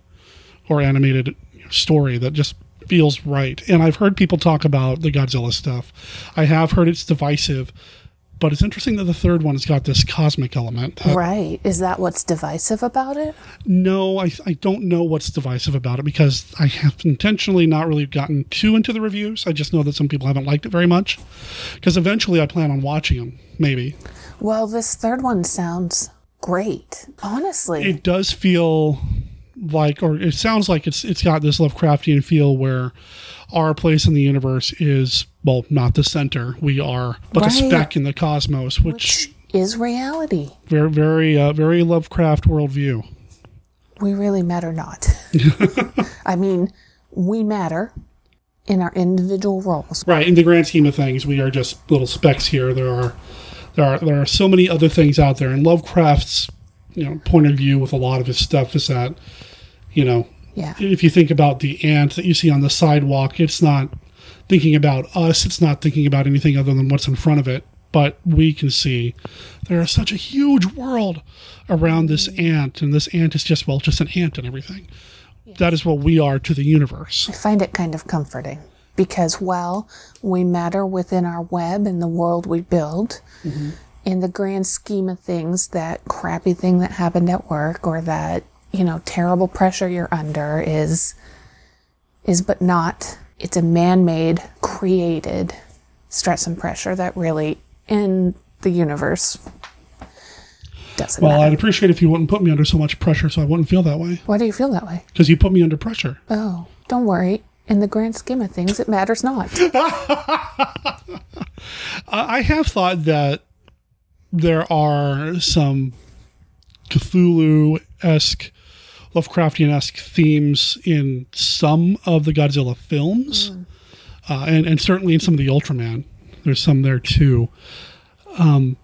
or animated story that just feels right. And I've heard people talk about the Godzilla stuff. I have heard it's divisive, but it's interesting that the third one's got this cosmic element. that- Right. Is that what's divisive about it? no, I, I don't know what's divisive about it because I have intentionally not really gotten too into the reviews. I just know that some people haven't liked it very much. Because eventually I plan on watching them, maybe. Well, this third one sounds great. Honestly. It does feel like, or it sounds like it's it's got this Lovecraftian feel where our place in the universe is well, not the center. We are but a speck in the cosmos, which, Is reality. very very uh, very Lovecraft worldview. We really matter not. I mean, we matter in our individual roles. Right. In the grand scheme of things, we are just little specks here. There are there are there are so many other things out there. And Lovecraft's you know point of view with a lot of his stuff is that you know Yeah. if you think about the ant that you see on the sidewalk, it's not thinking about us. It's not thinking about anything other than what's in front of it. But we can see there is such a huge world around this mm-hmm. ant, and this ant is just well, just an ant and everything. That is what we are to the universe. I find it kind of comforting because while we matter within our web and the world we build, mm-hmm. in the grand scheme of things, that crappy thing that happened at work or that, you know, terrible pressure you're under is is but not it's a man-made created stress and pressure that really in the universe doesn't Well, matter. I'd appreciate if you wouldn't put me under so much pressure, so I wouldn't feel that way. Why do you feel that way? Because you put me under pressure. Oh, don't worry. In the grand scheme of things, it matters not. I I have thought that there are some Cthulhu esque, Lovecraftian esque themes in some of the Godzilla films, uh, and, and certainly in some of the Ultraman. There's some there too. Um,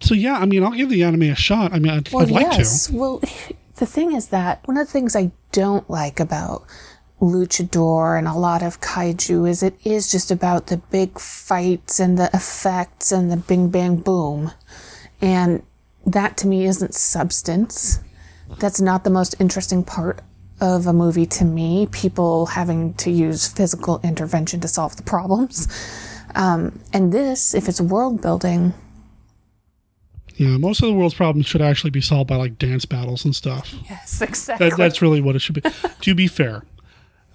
so, yeah, I mean, I'll give the anime a shot. I mean, I'd, Well, I'd like yes. to. Well, the thing is that one of the things I don't like about luchador and a lot of kaiju is it is just about the big fights and the effects and the bing bang boom. And that to me isn't substance. That's not the most interesting part of a movie to me. People having to use physical intervention to solve the problems. Um, and this, if it's world building, Yeah, most of the world's problems should actually be solved by like dance battles and stuff. yes, exactly. That, that's really what it should be. to be fair,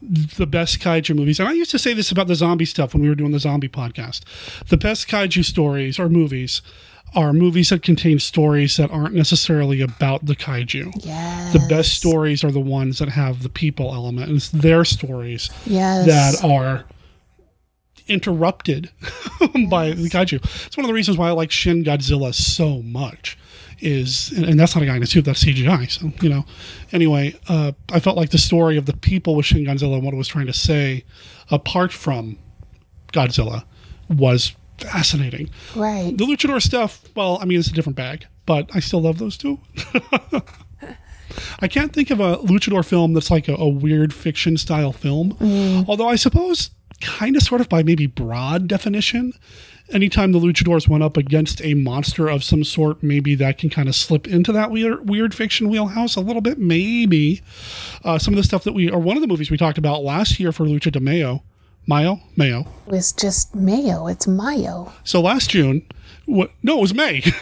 the best kaiju movies, and I used to say this about the zombie stuff when we were doing the zombie podcast. The best kaiju stories or movies are movies that contain stories that aren't necessarily about the kaiju. Yes. The best stories are the ones that have the people element, and it's their stories Yes. that are interrupted by the kaiju. It's one of the reasons why I like Shin Godzilla so much. Is and, and that's not a guy in a suit, that's CGI. So you know. Anyway, uh, I felt like the story of the people with Shin Godzilla and what it was trying to say, apart from Godzilla, was fascinating. Right. The luchador stuff, well, I mean, it's a different bag, but I still love those too. I can't think of a luchador film that's like a, a weird fiction style film. Mm. Although I suppose, kind of sort of by maybe broad definition, anytime the luchadors went up against a monster of some sort, maybe that can kind of slip into that weird, weird fiction wheelhouse a little bit. Maybe uh, some of the stuff that we, or one of the movies we talked about last year for Lucha de Mayo, Mayo, Mayo. It's just mayo. It's mayo. So last June, what? No, it was May.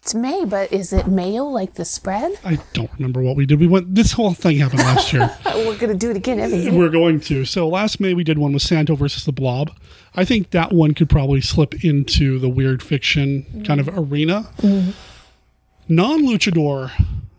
It's May, but is it mayo like the spread? I don't remember what we did. We went. This whole thing happened last year. We're gonna do it again every year. We're going to. So last May we did one with Santo versus the Blob. I think that one could probably slip into the weird fiction kind of arena. Mhm. Non luchador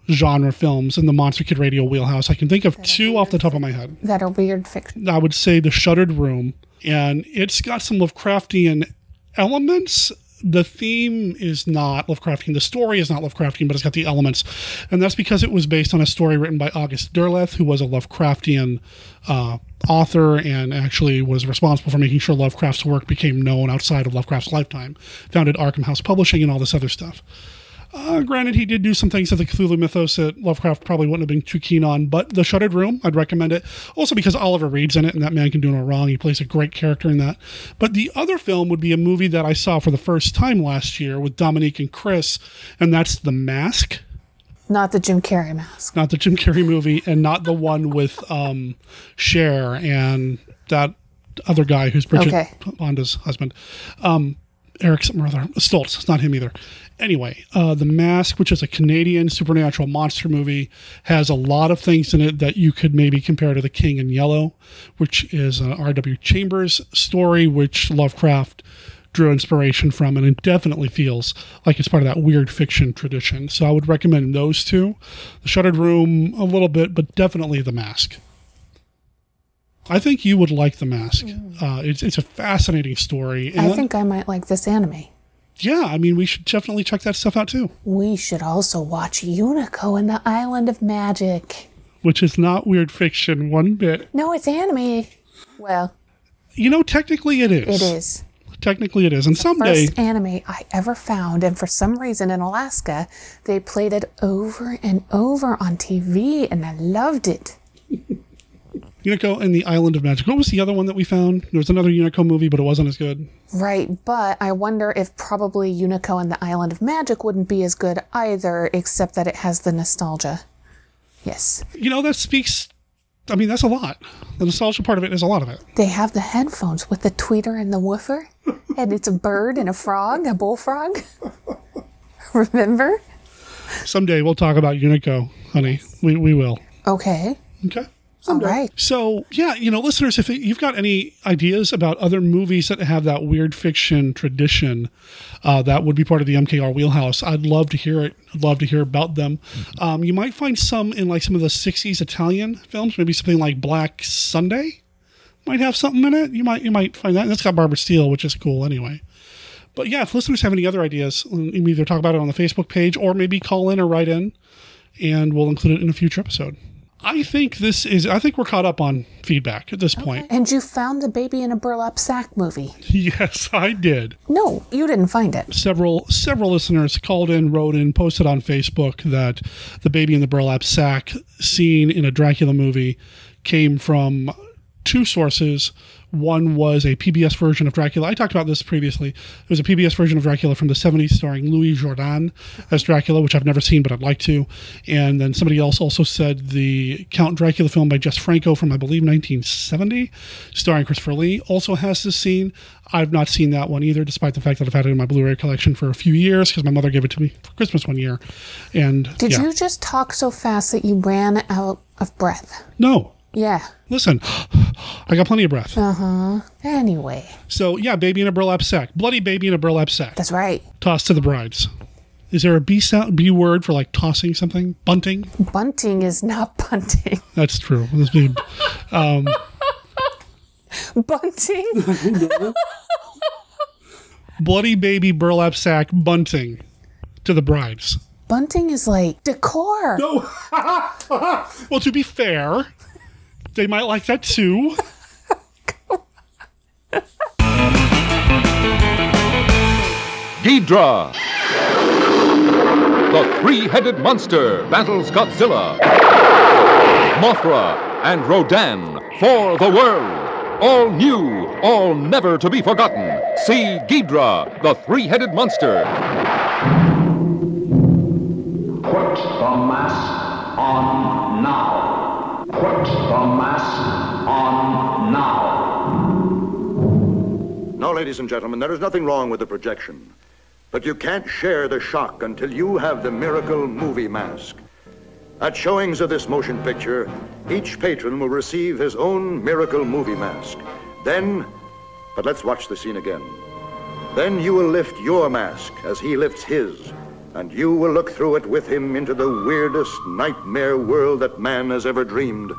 genre films in the Monster Kid Radio wheelhouse. I can think of two off the top of my head. That are weird fiction. I would say The Shuttered Room, and it's got some Lovecraftian elements. The theme is not Lovecraftian. The story is not Lovecraftian, but it's got the elements. And that's because it was based on a story written by August Derleth, who was a Lovecraftian uh, author and actually was responsible for making sure Lovecraft's work became known outside of Lovecraft's lifetime. Founded Arkham House Publishing and all this other stuff. Uh, granted, he did do some things to the Cthulhu mythos that Lovecraft probably wouldn't have been too keen on, but The Shuttered Room, I'd recommend it. Also because Oliver Reed's in it, and that man can do no wrong. He plays a great character in that. But the other film would be a movie that I saw for the first time last year with Dominique and Chris, and that's The Mask. Not the Jim Carrey mask. Not the Jim Carrey movie, and not the one with um, Cher and that other guy who's Bridget Okay. Fonda's husband. Um, Eric something or other. Stoltz. It's not him either. Anyway, uh, The Mask, which is a Canadian supernatural monster movie, has a lot of things in it that you could maybe compare to The King in Yellow, which is an R.W. Chambers story, which Lovecraft drew inspiration from, and it definitely feels like it's part of that weird fiction tradition. So I would recommend those two The Shuttered Room a little bit, but definitely The Mask. I think you would like The Mask. Uh, it's, it's a fascinating story. I think I might like this anime. yeah, I mean, we should definitely check that stuff out too, We should also watch Unico and the Island of Magic. which is not weird fiction one bit. No, it's anime. Well, You know, technically it is. it is. Technically it is. And someday, First anime I ever found, and for some reason in Alaska, they played it over and over on TV, and I loved it. Unico and the Island of Magic. What was the other one that we found? There was another Unico movie, but it wasn't as good. Right, but I wonder if probably Unico and the Island of Magic wouldn't be as good either, except that it has the nostalgia. Yes. You know, that speaks. I mean, that's a lot. The nostalgia part of it is a lot of it. They have the headphones with the tweeter and the woofer, and it's a bird and a frog, a bullfrog. Remember? Someday we'll talk about Unico, honey. We, we will. Okay. Okay. All right. So, yeah, you know, listeners, if you've got any ideas about other movies that have that weird fiction tradition uh, that would be part of the MKR wheelhouse, I'd love to hear it. I'd love to hear about them. Um, you might find some in like some of the 60s Italian films, maybe something like Black Sunday might have something in it. You might you might find that. And that's got Barbara Steele, which is cool anyway. But yeah, if listeners have any other ideas, you can either talk about it on the Facebook page or maybe call in or write in, and we'll include it in a future episode. I think this is. I think we're caught up on feedback at this point. And you found the Baby in a Burlap Sack movie. Yes, I did. No, you didn't find it. Several several listeners called in, wrote in, posted on Facebook that the baby in the burlap sack scene in a Dracula movie came from two sources. One was a PBS version of Dracula. I talked about this previously. It was a PBS version of Dracula from the 70s starring Louis Jourdan as Dracula, which I've never seen, but I'd like to. And then somebody else also said the Count Dracula film by Jess Franco from, I believe, 1970, starring Christopher Lee, also has this scene. I've not seen that one either, despite the fact that I've had it in my Blu ray collection for a few years because my mother gave it to me for Christmas one year. And Did yeah. you just talk so fast that you ran out of breath? No. Yeah. Listen, I got plenty of breath. Uh huh. Anyway, So yeah, baby in a burlap sack, bloody baby in a burlap sack. That's right. Tossed to the brides. Is there a B sound, B word for like tossing something? Bunting. bunting is not bunting. That's true. Um, bunting? bloody baby burlap sack bunting to the brides. bunting is like decor. No. well, to be fair, they might like that too. Ghidra! The three-headed monster battles Godzilla. Mothra and Rodan for the world. All new, all never to be forgotten. See Ghidra, the three-headed monster. Put the mask on now. Put the mask on now. Now, ladies and gentlemen, there is nothing wrong with the projection. But you can't share the shock until you have the miracle movie mask. At showings of this motion picture, each patron will receive his own miracle movie mask. Then, but let's watch the scene again. Then you will lift your mask as he lifts his, and you will look through it with him into the weirdest nightmare world that man has ever dreamed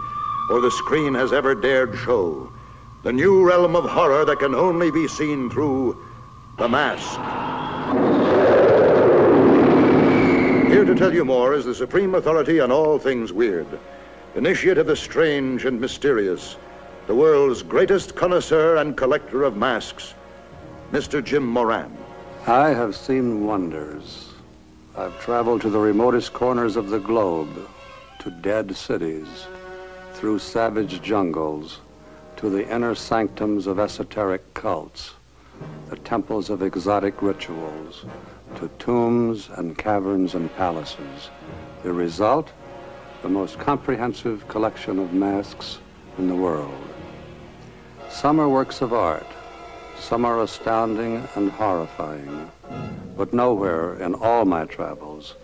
or the screen has ever dared show. The new realm of horror that can only be seen through the mask. Here to tell you more is the supreme authority on all things weird, initiate of the strange and mysterious, the world's greatest connoisseur and collector of masks, Mr. Jim Moran. I have seen wonders. I've traveled to the remotest corners of the globe, to dead cities, through savage jungles, to the inner sanctums of esoteric cults, the temples of exotic rituals, to tombs and caverns and palaces. The result? The most comprehensive collection of masks in the world. Some are works of art, some are astounding and horrifying, but nowhere in all my travels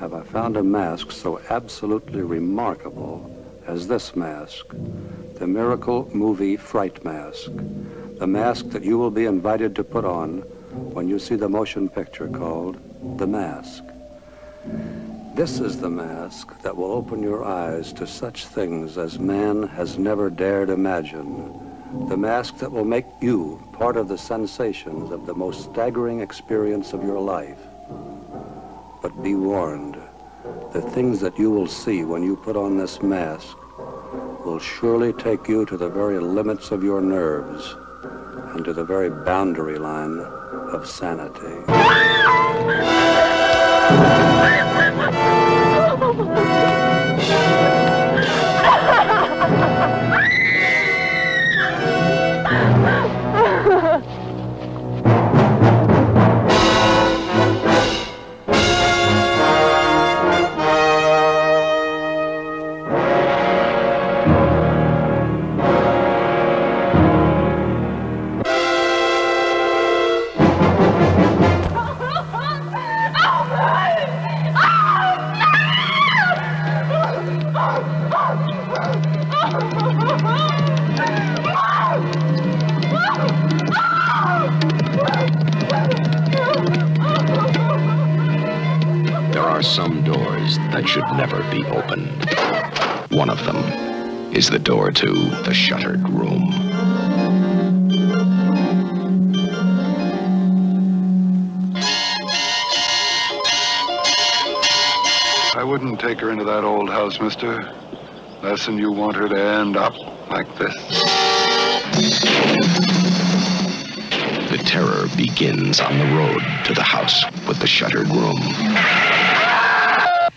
have I found a mask so absolutely remarkable as this mask, the Miracle Movie Fright Mask, the mask that you will be invited to put on when you see the motion picture called The Mask. This is the mask that will open your eyes to such things as man has never dared imagine. The mask that will make you part of the sensations of the most staggering experience of your life. But be warned, the things that you will see when you put on this mask will surely take you to the very limits of your nerves and to the very boundary line of sanity. Is the door to the shuttered room. I wouldn't take her into that old house, mister. Less than you want her to end up like this. The terror begins on the road to the house with the shuttered room.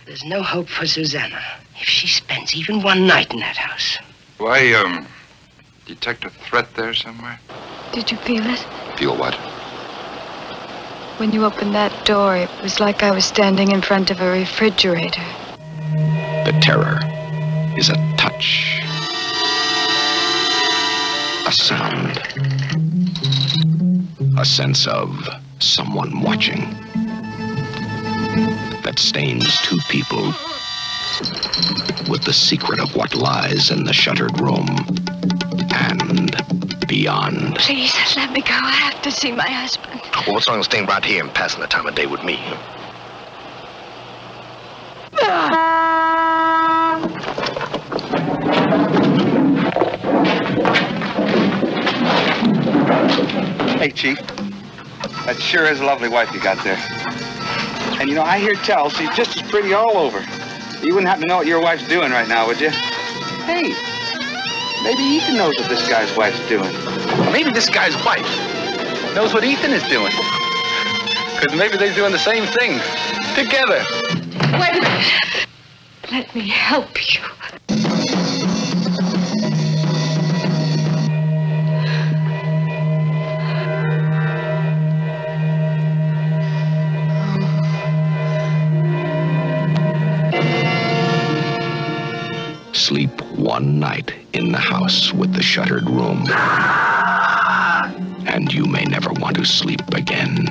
There's no hope for Susanna if she spends even one night in that house. Why, um, detect a threat there somewhere? Did you feel it? Feel what? When you opened that door, it was like I was standing in front of a refrigerator. The terror is a touch, a sound, a sense of someone watching that stains two people with the secret of what lies in the shuttered room and beyond. Please, let me go. I have to see my husband. Well, what's wrong with staying right here and passing the time of day with me? Hey, Chief. That sure is a lovely wife you got there. And you know, I hear tell she's just as pretty all over. You wouldn't happen to know what your wife's doing right now, would you? Hey, maybe Ethan knows what this guy's wife's doing. Maybe this guy's wife knows what Ethan is doing. Because maybe they're doing the same thing together. Wait a minute. Let me help you. Sleep one night in the house with the shuttered room. And you may never want to sleep again.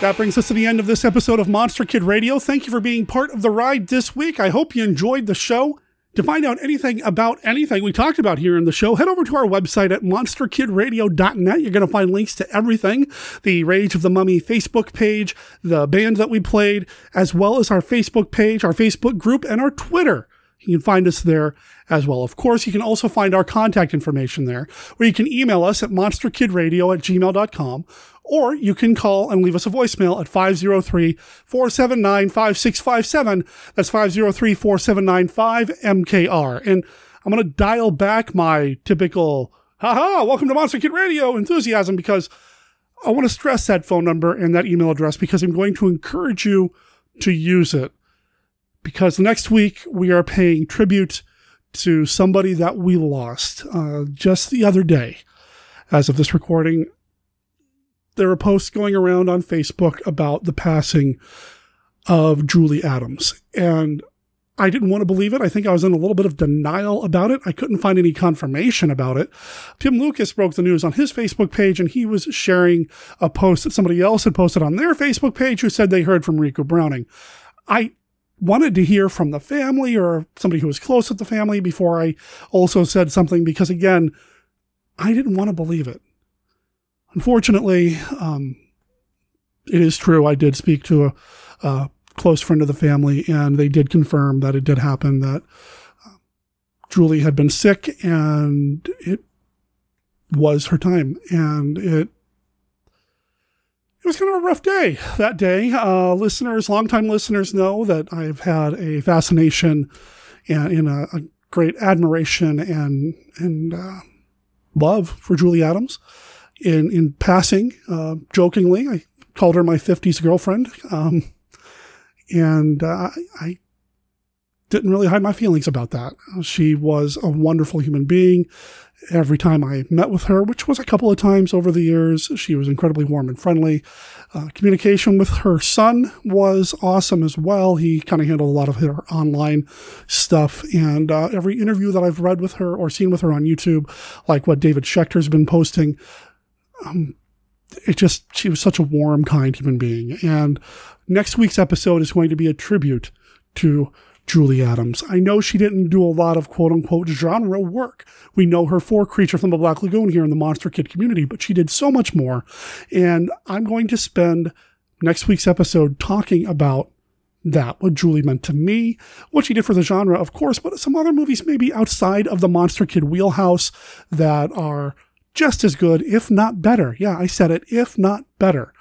That brings us to the end of this episode of Monster Kid Radio. Thank you for being part of the ride this week. I hope you enjoyed the show. To find out anything about anything we talked about here in the show, head over to our website at monsterkidradio.net. You're going to find links to everything the Rage of the Mummy Facebook page, the band that we played, as well as our Facebook page, our Facebook group, and our Twitter. You can find us there as well. Of course, you can also find our contact information there, where you can email us at monsterkidradio at gmail.com, or you can call and leave us a voicemail at 503-479-5657. That's 503-4795-MKR. And I'm going to dial back my typical, haha, welcome to Monster Kid Radio enthusiasm because I want to stress that phone number and that email address because I'm going to encourage you to use it. Because next week we are paying tribute to somebody that we lost uh, just the other day. As of this recording, there are posts going around on Facebook about the passing of Julie Adams. And I didn't want to believe it. I think I was in a little bit of denial about it. I couldn't find any confirmation about it. Tim Lucas broke the news on his Facebook page and he was sharing a post that somebody else had posted on their Facebook page who said they heard from Ricou Browning. I wanted to hear from the family or somebody who was close with the family before I also said something because, again, I didn't want to believe it. Unfortunately, um, it is true. I did speak to a, a, close friend of the family, and they did confirm that it did happen that uh, Julie had been sick and it was her time. And it it was kind of a rough day that day. Uh, listeners, longtime listeners know that I've had a fascination and in a, a, great admiration and and uh, love for Julie Adams. In in passing, uh, jokingly, I called her my '50s girlfriend, um, and uh, I didn't really hide my feelings about that. She was a wonderful human being every time I met with her, which was a couple of times over the years. She was incredibly warm and friendly. Uh, communication with her son was awesome as well. He kind of handled a lot of her online stuff. And uh, every interview that I've read with her or seen with her on YouTube, like what David Schechter's been posting, um, it just, she was such a warm, kind human being. And next week's episode is going to be a tribute to Julie Adams. I know she didn't do a lot of quote unquote genre work. We know her for Creature from the Black Lagoon here in the Monster Kid community, but she did so much more. And I'm going to spend next week's episode talking about that, what Julie meant to me, what she did for the genre, of course, but some other movies maybe outside of the Monster Kid wheelhouse that are just as good, if not better. Yeah, I said it, if not better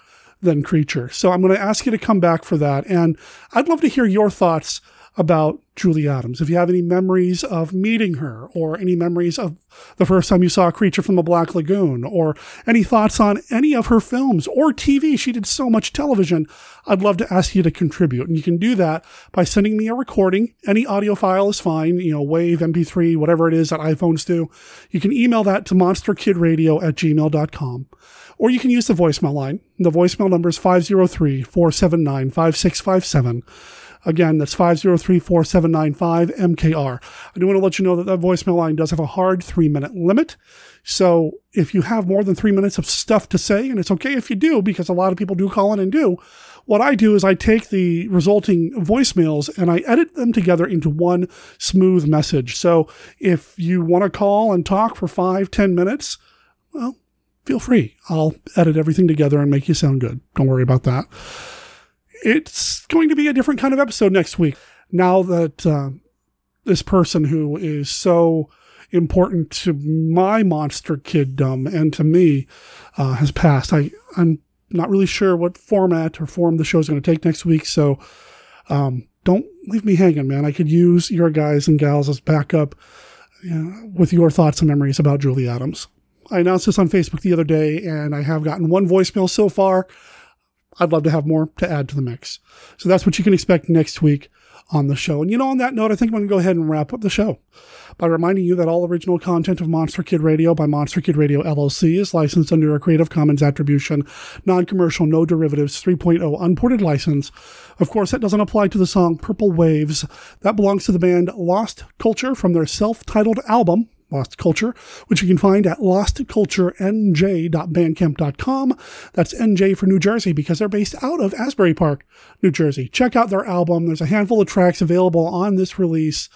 than Creature. So I'm going to ask you to come back for that. And I'd love to hear your thoughts about Julie Adams. If you have any memories of meeting her, or any memories of the first time you saw a creature from the Black Lagoon, or any thoughts on any of her films or TV, she did so much television. I'd love to ask you to contribute. And you can do that by sending me a recording. Any audio file is fine, you know, Wave, MP3, whatever it is that iPhones do. You can email that to monsterkidradio at gmail.com. Or you can use the voicemail line. The voicemail number is 503 479 5657. Again, that's 503-4795-MKR. I do want to let you know that that voicemail line does have a hard three minute limit. So if you have more than three minutes of stuff to say, and it's okay if you do, because a lot of people do call in and do, what I do is I take the resulting voicemails and I edit them together into one smooth message. So if you want to call and talk for five, ten minutes, well, feel free. I'll edit everything together and make you sound good. Don't worry about that it's going to be a different kind of episode next week. Now that uh, this person who is so important to my monster kiddom and to me uh, has passed, I, I'm not really sure what format or form the show is going to take next week. So um, don't leave me hanging, man. I could use your guys and gals as backup with your thoughts and memories about Julie Adams. I announced this on Facebook the other day, and I have gotten one voicemail so far. I'd love to have more to add to the mix. So that's what you can expect next week on the show. And you know, on that note, I think I'm going to go ahead and wrap up the show by reminding you that all original content of Monster Kid Radio by Monster Kid Radio LLC is licensed under a Creative Commons Attribution, non-commercial, no derivatives 3.0 unported license. Of course, that doesn't apply to the song Purple Waves. That belongs to the band Lost Culture from their self-titled album, Lost Culture, which you can find at lostculturenj.bandcamp.com. That's NJ for New Jersey because they're based out of Asbury Park, New Jersey. Check out their album. There's a handful of tracks available on this release.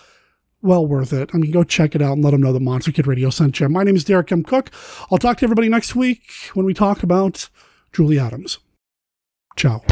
Well worth it. I mean, go check it out and let them know that Monster Kid Radio sent you. My name is Derek M. Koch. I'll talk to everybody next week when we talk about Julie Adams. Ciao.